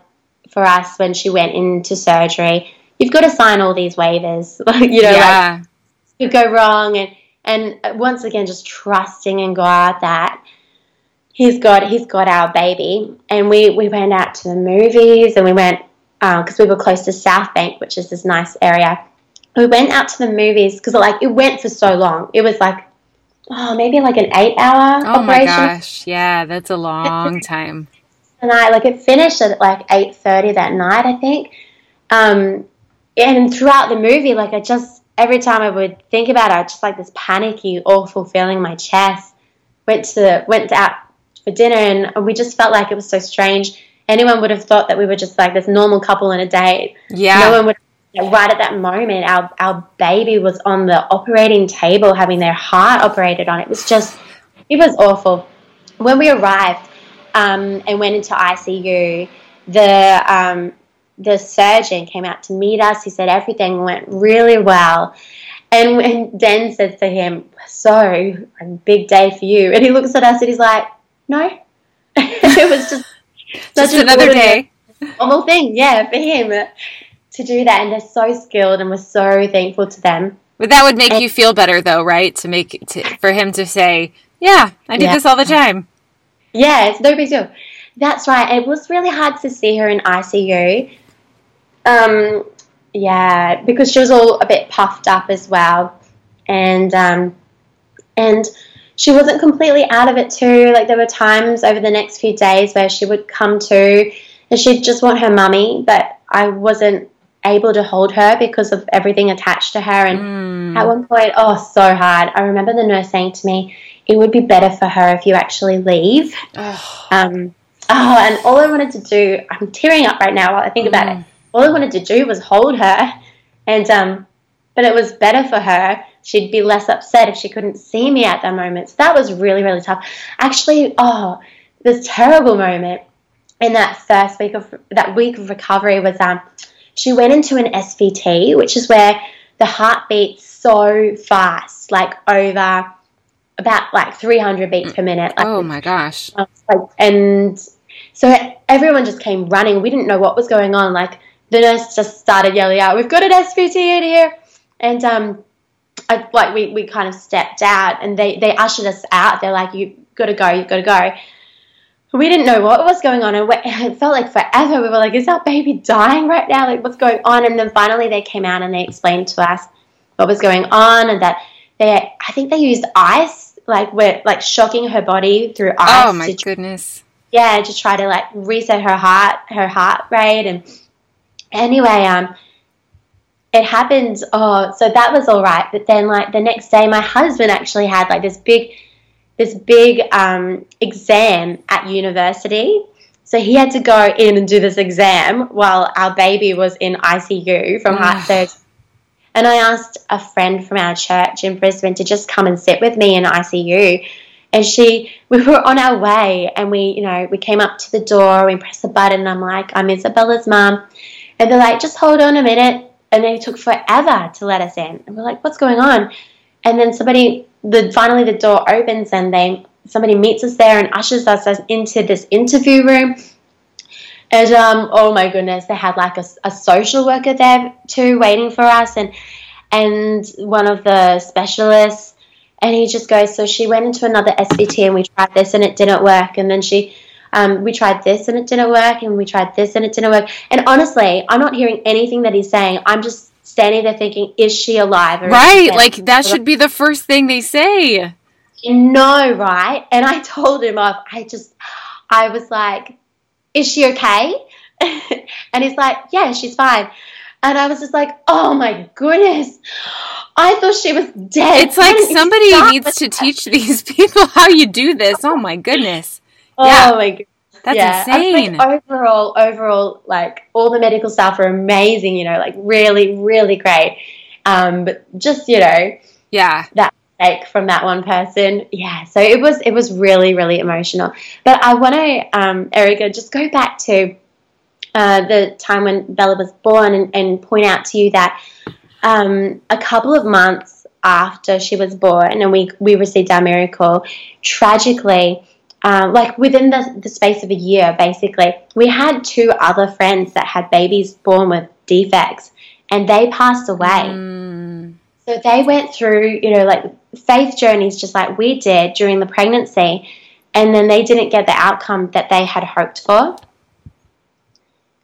for us when she went into surgery. You've got to sign all these waivers, [LAUGHS] you know, yeah. like could go wrong, and and once again, just trusting in God that He's got He's got our baby. And we we went out to the movies, and we went because um, we were close to South Bank, which is this nice area. We went out to the movies because like it went for so long. It was like oh, maybe like an eight hour oh operation. my gosh. Yeah, that's a long time. [LAUGHS] And I like it finished at like eight thirty that night, I think. Um, and throughout the movie, like I just every time I would think about it, I just like this panicky, awful feeling in my chest. Went to went out for dinner, and we just felt like it was so strange. Anyone would have thought that we were just like this normal couple on a date. Yeah. No one would right at that moment, our, our baby was on the operating table having their heart operated on. It was just, it was awful. When we arrived um, and went into ICU, the um, the surgeon came out to meet us. He said everything went really well. And when [LAUGHS] Den said to him, So, a big day for you. And he looks at us and he's like, No. [LAUGHS] it was just, just another day. Normal thing, yeah, for him to do that, and they're so skilled, and we're so thankful to them. But that would make and, you feel better, though, right? To make to, for him to say, "Yeah, I do yeah. this all the time." Yeah, it's no big deal. That's right. It was really hard to see her in ICU. Um, yeah, because she was all a bit puffed up as well, and um, and she wasn't completely out of it too. Like there were times over the next few days where she would come to, and she'd just want her mummy, but I wasn't able to hold her because of everything attached to her. And mm. at one point, oh, so hard. I remember the nurse saying to me, it would be better for her if you actually leave. Oh. Um, oh, and all I wanted to do, I'm tearing up right now while I think mm. about it. All I wanted to do was hold her. And, um, but it was better for her. She'd be less upset if she couldn't see me at that moment. So that was really, really tough. Actually, oh, this terrible moment in that first week of that week of recovery was um she went into an SVT, which is where the heart beats so fast, like over about like 300 beats per minute. Like, oh my gosh. like, and so everyone just came running. We didn't know what was going on. Like the nurse just started yelling out, "We've got an SVT in here!" And um, I, like we, we kind of stepped out, and they they ushered us out. They're like, "You got to go. You got to go." We didn't know what was going on, and [LAUGHS] it felt like forever. We were like, "Is our baby dying right now? Like, what's going on?" And then finally, they came out and they explained to us what was going on, and that they, I think they used ice, like we're like shocking her body through ice. Oh my goodness! Yeah, to try to like reset her heart, her heart rate, and anyway, um, it happened. Oh, so that was all right. But then, like the next day, my husband actually had like this big, this big um, exam at university. So he had to go in and do this exam while our baby was in ICU from heart surgery. And I asked a friend from our church in Brisbane to just come and sit with me in ICU. And she, [LAUGHS] we were on our way, and we, you know, we came up to the door, we pressed the button, and I'm like, I'm Isabella's mum. And they're like, just hold on a minute. And they took forever to let us in. And we're like, what's going on? And then somebody, the finally the door opens and they somebody meets us there and ushers us into this interview room. And um, oh my goodness, they had like a, a social worker there too, waiting for us, and and one of the specialists. And he just goes, so she went into another SVT and we tried this and it didn't work. And then she um, we tried this and it didn't work, and we tried this and it didn't work. And honestly, I'm not hearing anything that he's saying. I'm just standing there thinking, is she alive? right, like that should be the first thing they say. You know, right? And I told him off. I just, I was like, is she okay? [LAUGHS] and he's like, yeah, she's fine. And I was just like, oh my goodness. I thought she was dead. It's like [LAUGHS] somebody needs to teach these [LAUGHS] people how you do this. Oh my goodness. Oh yeah. my god. That's yeah. insane. Like overall, overall, like all the medical staff are amazing. You know, like really, really great. Um, but just you know, yeah, that mistake from that one person. Yeah, so it was it was really, really emotional. But I want to, um, Erica, just go back to uh, the time when Bella was born and, and point out to you that um, a couple of months after she was born and we we received our miracle, tragically um, like within the, the space of a year, basically, we had two other friends that had babies born with defects, and they passed away. Mm. So they went through, you know, like faith journeys just like we did during the pregnancy, and then they didn't get the outcome that they had hoped for.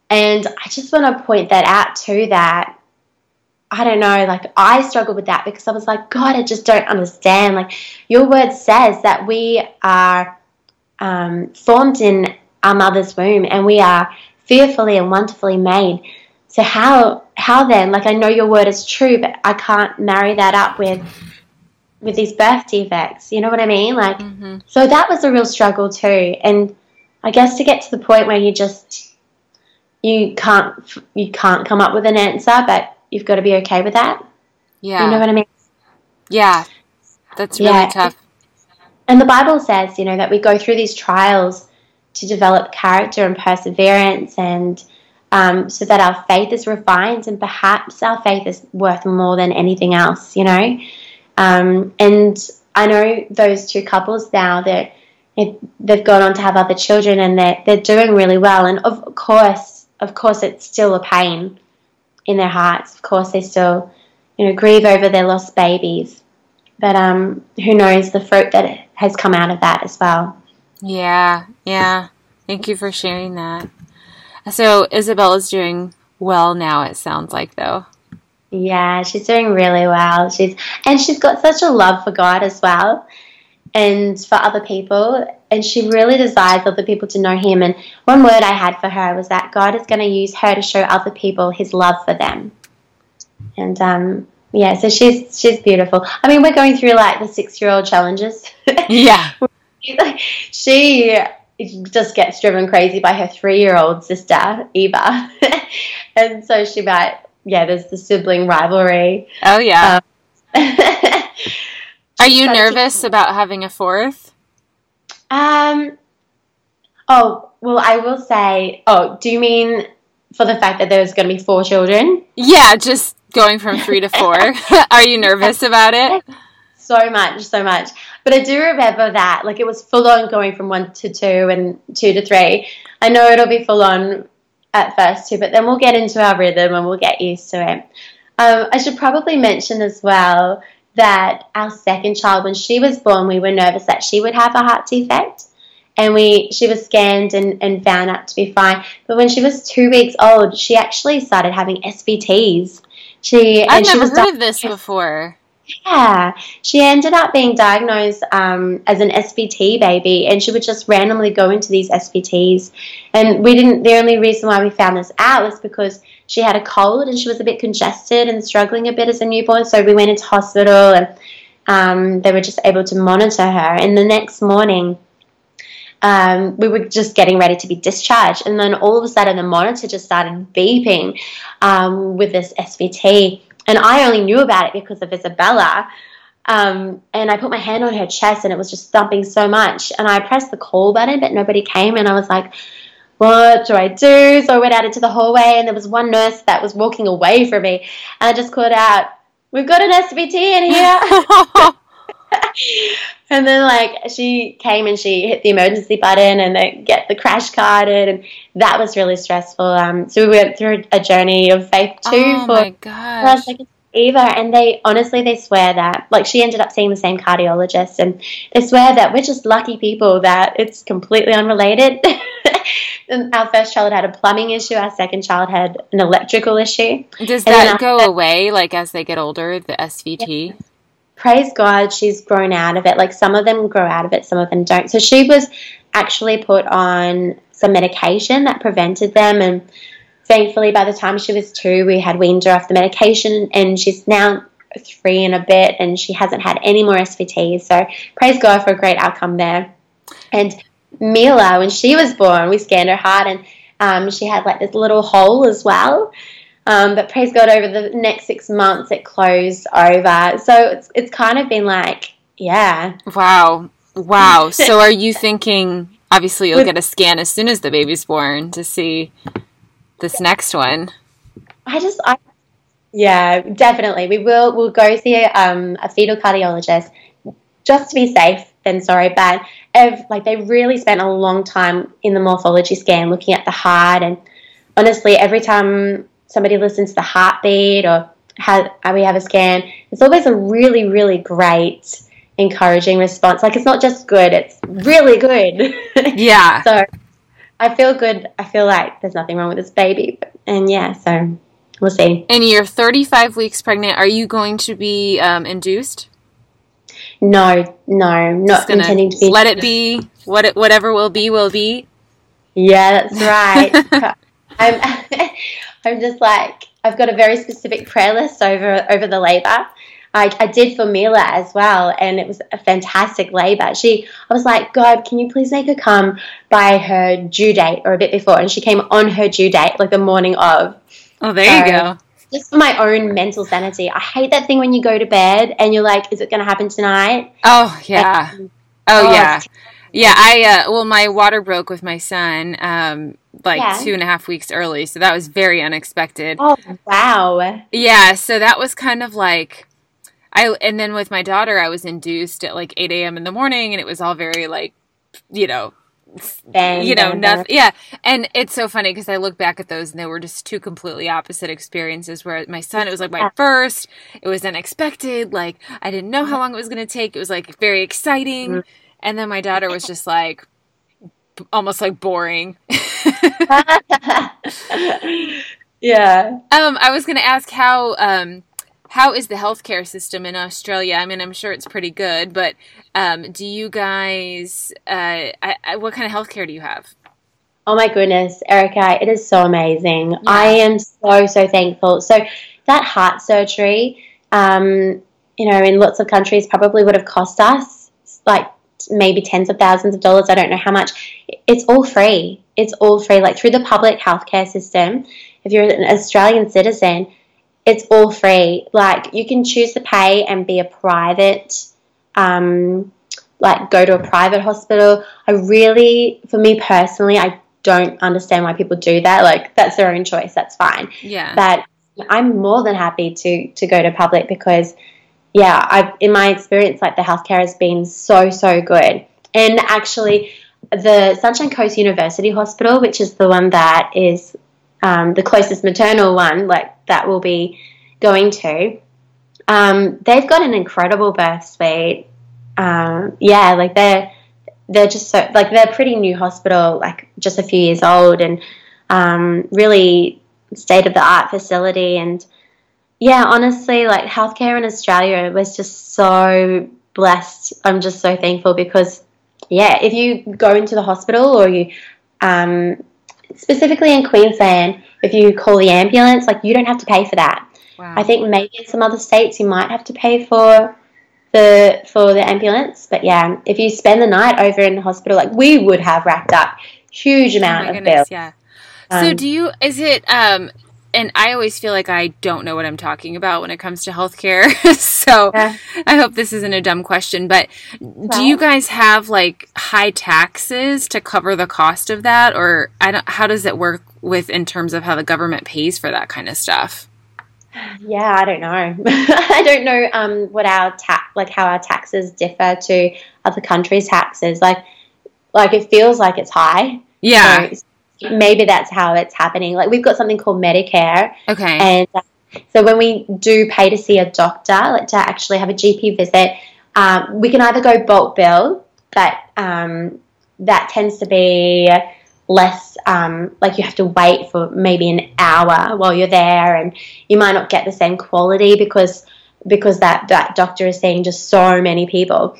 And I just want to point that out too that I don't know, like I struggled with that because I was like, God, I just don't understand. Like your word says that we are um, formed in our mother's womb and we are fearfully and wonderfully made. So how how then? Like I know your word is true, but I can't marry that up with with these birth defects. You know what I mean? Like mm-hmm. so that was a real struggle too. And I guess to get to the point where you just you can't you can't come up with an answer, but you've got to be okay with that. Yeah. You know what I mean? Yeah. That's really yeah. tough. And the Bible says, you know, that we go through these trials to develop character and perseverance and um, so that our faith is refined and perhaps our faith is worth more than anything else, you know. Um, and I know those two couples now that they've gone on to have other children and they're, they're doing really well. And of course, of course, it's still a pain in their hearts. Of course, they still, you know, grieve over their lost babies. But um, who knows the fruit that has come out of that as well. Yeah, yeah. Thank you for sharing that. So Isabella's doing well now. It sounds like though. Yeah, she's doing really well. She's and she's got such a love for God as well, and for other people. And she really desires other people to know Him. And one word I had for her was that God is going to use her to show other people His love for them. And um, yeah, so she's she's beautiful. I mean, we're going through like the six year old challenges. [LAUGHS] Yeah. she just gets driven crazy by her three year old sister, Eva. [LAUGHS] and so she might, yeah, there's the sibling rivalry. Oh, yeah. Um, [LAUGHS] Are you nervous she, about having a fourth? Um, oh, well, I will say, oh, do you mean for the fact that there's going to be four children? Yeah, just Going from three to four. [LAUGHS] [LAUGHS] Are you nervous about it? So much, so much. But I do remember that. Like it was full on going from one to two and two to three. I know it'll be full on at first too, but then we'll get into our rhythm and we'll get used to it. Um, I should probably mention as well that our second child, when she was born, we were nervous that she would have a heart defect. And we, she was scanned and, and found out to be fine. But when she was two weeks old, she actually started having SVTs. She, I've she never was heard of this before. yeah, she ended up being diagnosed um, as an SVT baby, and she would just randomly go into these SVTs. And we didn't. The only reason why we found this out was because she had a cold and she was a bit congested and struggling a bit as a newborn. So we went into hospital, and um, they were just able to monitor her. And the next morning. Um, we were just getting ready to be discharged, and then all of a sudden the monitor just started beeping um, with this SVT, and I only knew about it because of Isabella. Um, and I put my hand on her chest and it was just thumping so much. And I pressed the call button, but nobody came. And I was like, what do I do? So I went out into the hallway and there was one nurse that was walking away from me. And I just called out, We've got an SVT in here. [LAUGHS] and then like she came and she hit the emergency button and they get the crash carded and that was really stressful. Um, so we went through a journey of faith too oh for my gosh. second Eva, and they honestly they swear that like she ended up seeing the same cardiologist, and they swear that we're just lucky people that it's completely unrelated. [LAUGHS] and our first child had a plumbing issue, our second child had an electrical issue. Does that go after- away like as they get older, the SVT? Praise God, she's grown out of it. Like some of them grow out of it, some of them don't. So she was actually put on some medication that prevented them, and thankfully, by the time she was two, we had weaned her off the medication, and she's now three and a bit, and she hasn't had any more SVTs. So praise God for a great outcome there. And Mila, when she was born, we scanned her heart, and um, she had like this little hole as well. Um, but praise God, over the next six months, it closed over. So it's it's kind of been like, yeah, Wow. Wow. [LAUGHS] So are you thinking obviously you'll get a scan as soon as the baby's born to see this next one? I just, I, yeah, definitely. We will, we'll go see um, a fetal cardiologist just to be safe. Then sorry, but if, like they really spent a long time in the morphology scan looking at the heart, and honestly, every time somebody listens to the heartbeat or has, we have a scan, it's always a really, really great, encouraging response. Like it's not just good; it's really good. [LAUGHS] Yeah. so I feel good. I feel like there's nothing wrong with this baby, and yeah, so we'll see. And you're 35 weeks pregnant. Are you going to be um, induced? No, no, not intending to be. let it be. What it, whatever will be will be. Yeah, that's right. [LAUGHS] I'm, [LAUGHS] I'm just like I've got a very specific prayer list over over the labour. I, I did for Mila as well, and it was a fantastic labour. She, I was like, God, can you please make her come by her due date or a bit before? And she came on her due date, like the morning of. Oh, there you go. Just for my own mental sanity. I hate that thing when you go to bed and you're like, is it going to happen tonight? Oh yeah. Like, Oh oh, yeah. Yeah, I uh, well, my water broke with my son, um, like Yeah. two and a half weeks early, so that was very unexpected. Oh, wow. Yeah, so that was kind of like I and then with my daughter I was induced at like eight AM in the morning and it was all very like you know Bang, you know bang, nothing bang. yeah and it's so funny because I look back at those and they were just two completely opposite experiences where my son it was like my first it was unexpected like I didn't know how long it was going to take it was like very exciting Mm-hmm. and then my daughter was just like almost like boring [LAUGHS] yeah. Um, I was going to ask how um, how is the healthcare system in Australia? I mean, I'm sure it's pretty good, but um, do you guys? Uh, I, I, what kind of healthcare do you have? Oh my goodness, Erica, it is so amazing. I am so, so thankful. So, that heart surgery, um, you know, in lots of countries probably would have cost us like maybe tens of thousands of dollars. I don't know how much. It's all free. It's all free. Like through the public healthcare system, if you're an Australian citizen, it's all free. Like you can choose to pay and be a private, um, like go to a private hospital. I really, for me personally, I don't understand why people do that. Like that's their own choice. That's fine. Yeah, But I'm more than happy to to go to public because yeah, I've in my experience like the healthcare has been so so good. And actually the Sunshine Coast University Hospital, which is the one that is um, the closest maternal one, like that will be going to, um, they've got an incredible birth suite. Um, yeah, like they're they're just so like they're a pretty new hospital, like just a few years old, and um, really state of the art facility. And yeah, honestly, like healthcare in Australia was just so blessed. I'm just so thankful because yeah, if you go into the hospital or you um, specifically in Queensland, if you call the ambulance, like you don't have to pay for that. Wow. I think maybe in some other states you might have to pay for the for the ambulance, but yeah, if you spend the night over in the hospital, like we would have racked up huge amount oh of goodness, bills. Yeah. Um, so do you? Is it? Um, and I always feel like I don't know what I'm talking about when it comes to healthcare. [LAUGHS] so yeah. I hope this isn't a dumb question, but well, do you guys have like high taxes to cover the cost of that, or I don't, how does it work with in terms of how the government pays for that kind of stuff? Yeah, I don't know. [LAUGHS] I don't know um, what our tax, like how our taxes differ to other countries' taxes. Like, like it feels like it's high. Yeah. So maybe that's how it's happening. Like we've got something called Medicare. Okay. And uh, so when we do pay to see a doctor, like to actually have a GP visit, um, we can either go bulk bill, but um, that tends to be less um, like you have to wait for maybe an hour while you're there, and you might not get the same quality because because that that doctor is seeing just so many people.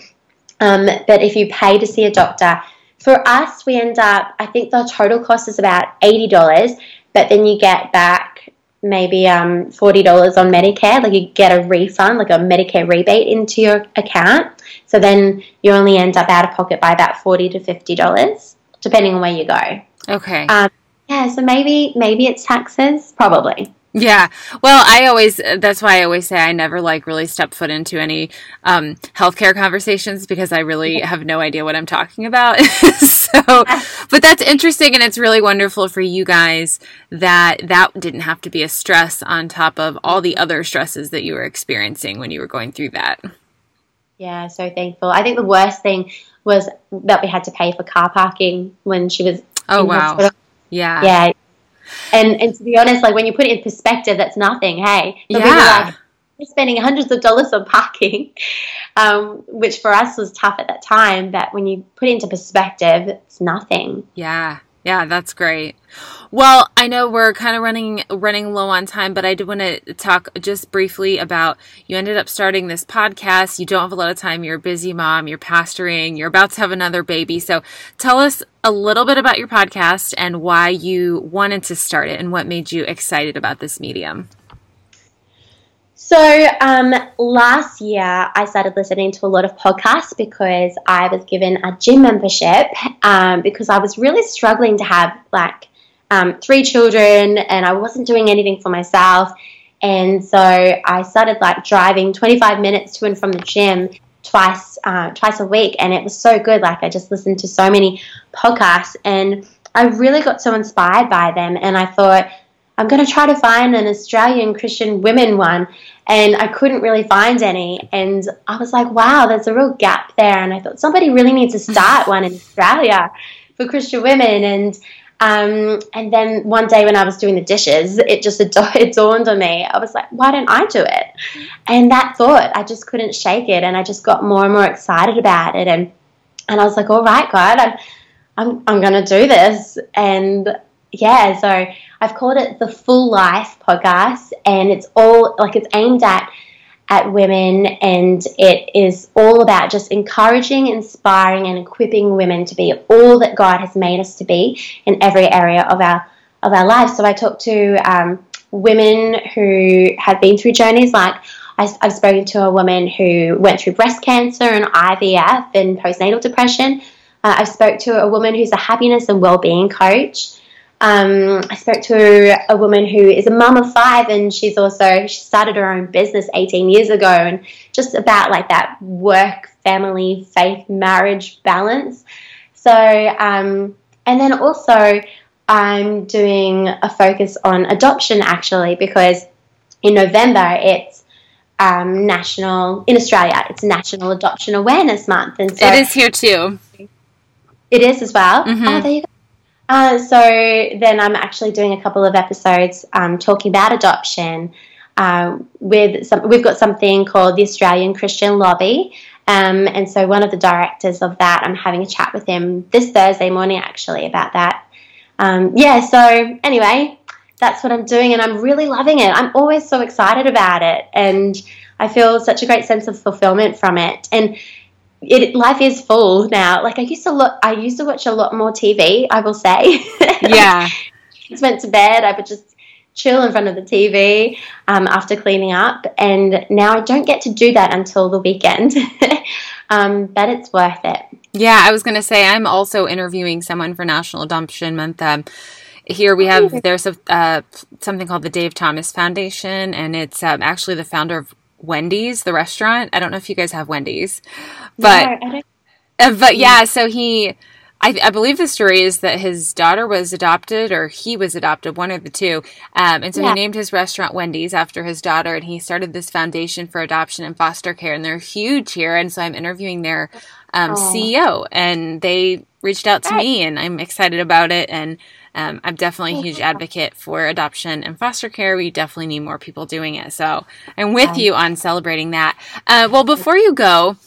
Um, but if you pay to see a doctor, for us, we end up, I think the total cost is about $80, but then you get back maybe um, $40 on Medicare. Like you get a refund, like a Medicare rebate into your account. So then you only end up out of pocket by about 40 to $50, depending on where you go. Okay. Um, yeah, so maybe maybe it's taxes, probably. Yeah. Well, I always, that's why I always say I never like really step foot into any um, healthcare conversations because I really have no idea what I'm talking about. [LAUGHS] so, [LAUGHS] but that's interesting and it's really wonderful for you guys that that didn't have to be a stress on top of all the other stresses that you were experiencing when you were going through that. Yeah, so thankful. I think the worst thing was that we had to pay for car parking when she was. Oh, wow. Hospital. Yeah. Yeah and and to be honest, like when you put it in perspective, that's nothing. Hey, yeah. Like, we're spending hundreds of dollars on parking, [LAUGHS] um, which for us was tough at that time. But when you put it into perspective, it's nothing. Yeah. Yeah, that's great. Well, I know we're kind of running running low on time, but I did want to talk just briefly about you ended up starting this podcast. You don't have a lot of time. You're a busy mom. You're pastoring. You're about to have another baby. So, tell us a little bit about your podcast and why you wanted to start it and what made you excited about this medium. So, um, last year I started listening to a lot of podcasts because I was given a gym membership um, because I was really struggling to have like um, three children and I wasn't doing anything for myself. And so I started like driving 25 minutes to and from the gym twice uh, twice a week, and it was so good. Like I just listened to so many podcasts, and I really got so inspired by them. And I thought I'm going to try to find an Australian Christian women one and I couldn't really find any. And I was like, wow, there's a real gap there. And I thought somebody really needs to start one in Australia for Christian women. And um, and then one day when I was doing the dishes, it just it [LAUGHS] dawned on me. I was like, why don't I do it? And that thought, I just couldn't shake it, and I just got more and more excited about it. And and I was like, all right, God, I'm I'm I'm gonna do this. And yeah, so I've called it the Full Life podcast, and it's all like it's aimed at at women, and it is all about just encouraging, inspiring, and equipping women to be all that God has made us to be in every area of our of our lives. So I talk to um, women who have been through journeys like. I, have spoken to a woman who went through breast cancer and IVF and postnatal depression. Uh, I've spoke to a woman who's a happiness and well-being coach. Um, I spoke to a woman who is a mum of five, and she's also she started her own business 18 years ago, and just about like that work, family, faith, marriage balance. So, um, and then also I'm doing a focus on adoption actually because in November, it's um, national in Australia. It's National Adoption Awareness Month, and so it is here too. It is as well. Mhm. Oh, there you go. Uh, so then I'm actually doing a couple of episodes um, talking about adoption. Uh, with some, we've got something called the Australian Christian Lobby, um, and so one of the directors of that, I'm having a chat with him this Thursday morning actually about that. Um, yeah. So anyway, that's what I'm doing, and I'm really loving it. I'm always so excited about it, and I feel such a great sense of fulfillment from it. And it life is full now. Like I used to look, I used to watch a lot more TV. I will say. [LAUGHS] Yeah. Kids went to bed. I would just chill in front of the TV um, after cleaning up, and now I don't get to do that until the weekend. [LAUGHS] um, but it's worth it. Yeah, I was going to say I'm also interviewing someone for National Adoption Month. Um, here we have there's a uh, something called the Dave Thomas Foundation, and it's um, actually the founder of Wendy's, the restaurant. I don't know if you guys have Wendy's, but No, uh, but yeah. So he, I, I believe the story is that his daughter was adopted, or he was adopted, one of the two. Um, and so Yeah. he named his restaurant Wendy's after his daughter, and he started this foundation for adoption and foster care, and they're huge here. And so I'm interviewing their um. CEO, and they reached out to Right. me, and I'm excited about it. And um, I'm definitely a huge advocate for adoption and foster care. We definitely need more people doing it. So I'm with you on celebrating that. Uh, well, before you go,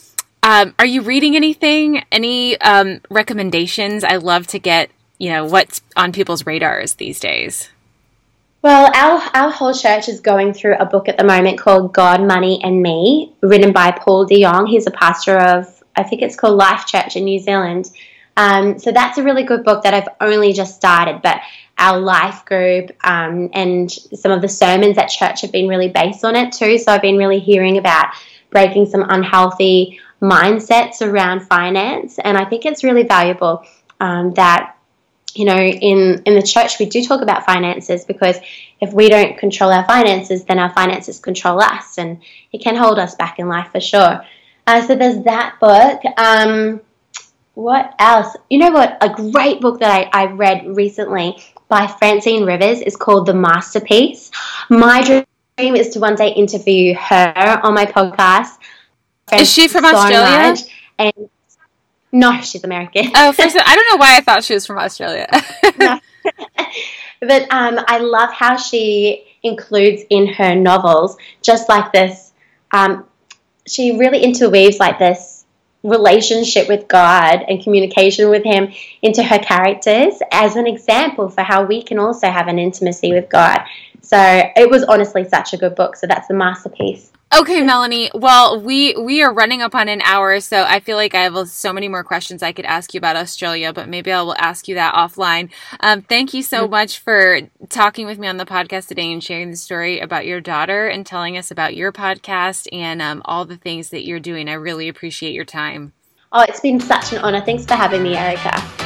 um, are you reading anything? Any um, recommendations? I love to get you know what's on people's radars these days. Well, our, our whole church is going through a book at the moment called God, Money, and Me, written by Paul de Jong. He's a pastor of, I think it's called Life Church in New Zealand. Um, so that's a really good book that I've only just started, but our life group um, and some of the sermons at church have been really based on it too. So I've been really hearing about breaking some unhealthy mindsets around finance, and I think it's really valuable um, that you know, in, in the church, we do talk about finances because if we don't control our finances, then our finances control us and it can hold us back in life for sure. Uh, so there's that book. Um, what else? You know what? A great book that I, I read recently by Francine Rivers is called The Masterpiece. My dream is to one day interview her on my podcast. Is she from So Australia? much. And no, she's American. Oh, first, [LAUGHS] I don't know why I thought she was from Australia. [LAUGHS] but um, I love how she includes in her novels just like this. Um, she really interweaves like this relationship with God and communication with Him into her characters as an example for how we can also have an intimacy with God. So it was honestly such a good book. So that's the masterpiece. Okay, Melanie. Well, we we are running up on an hour, so I feel like I have so many more questions I could ask you about Australia, but maybe I will ask you that offline. Um, thank you so much for talking with me on the podcast today and sharing the story about your daughter and telling us about your podcast and um, all the things that you're doing. I really appreciate your time. Oh, it's been such an honor. Thanks for having me, Erica.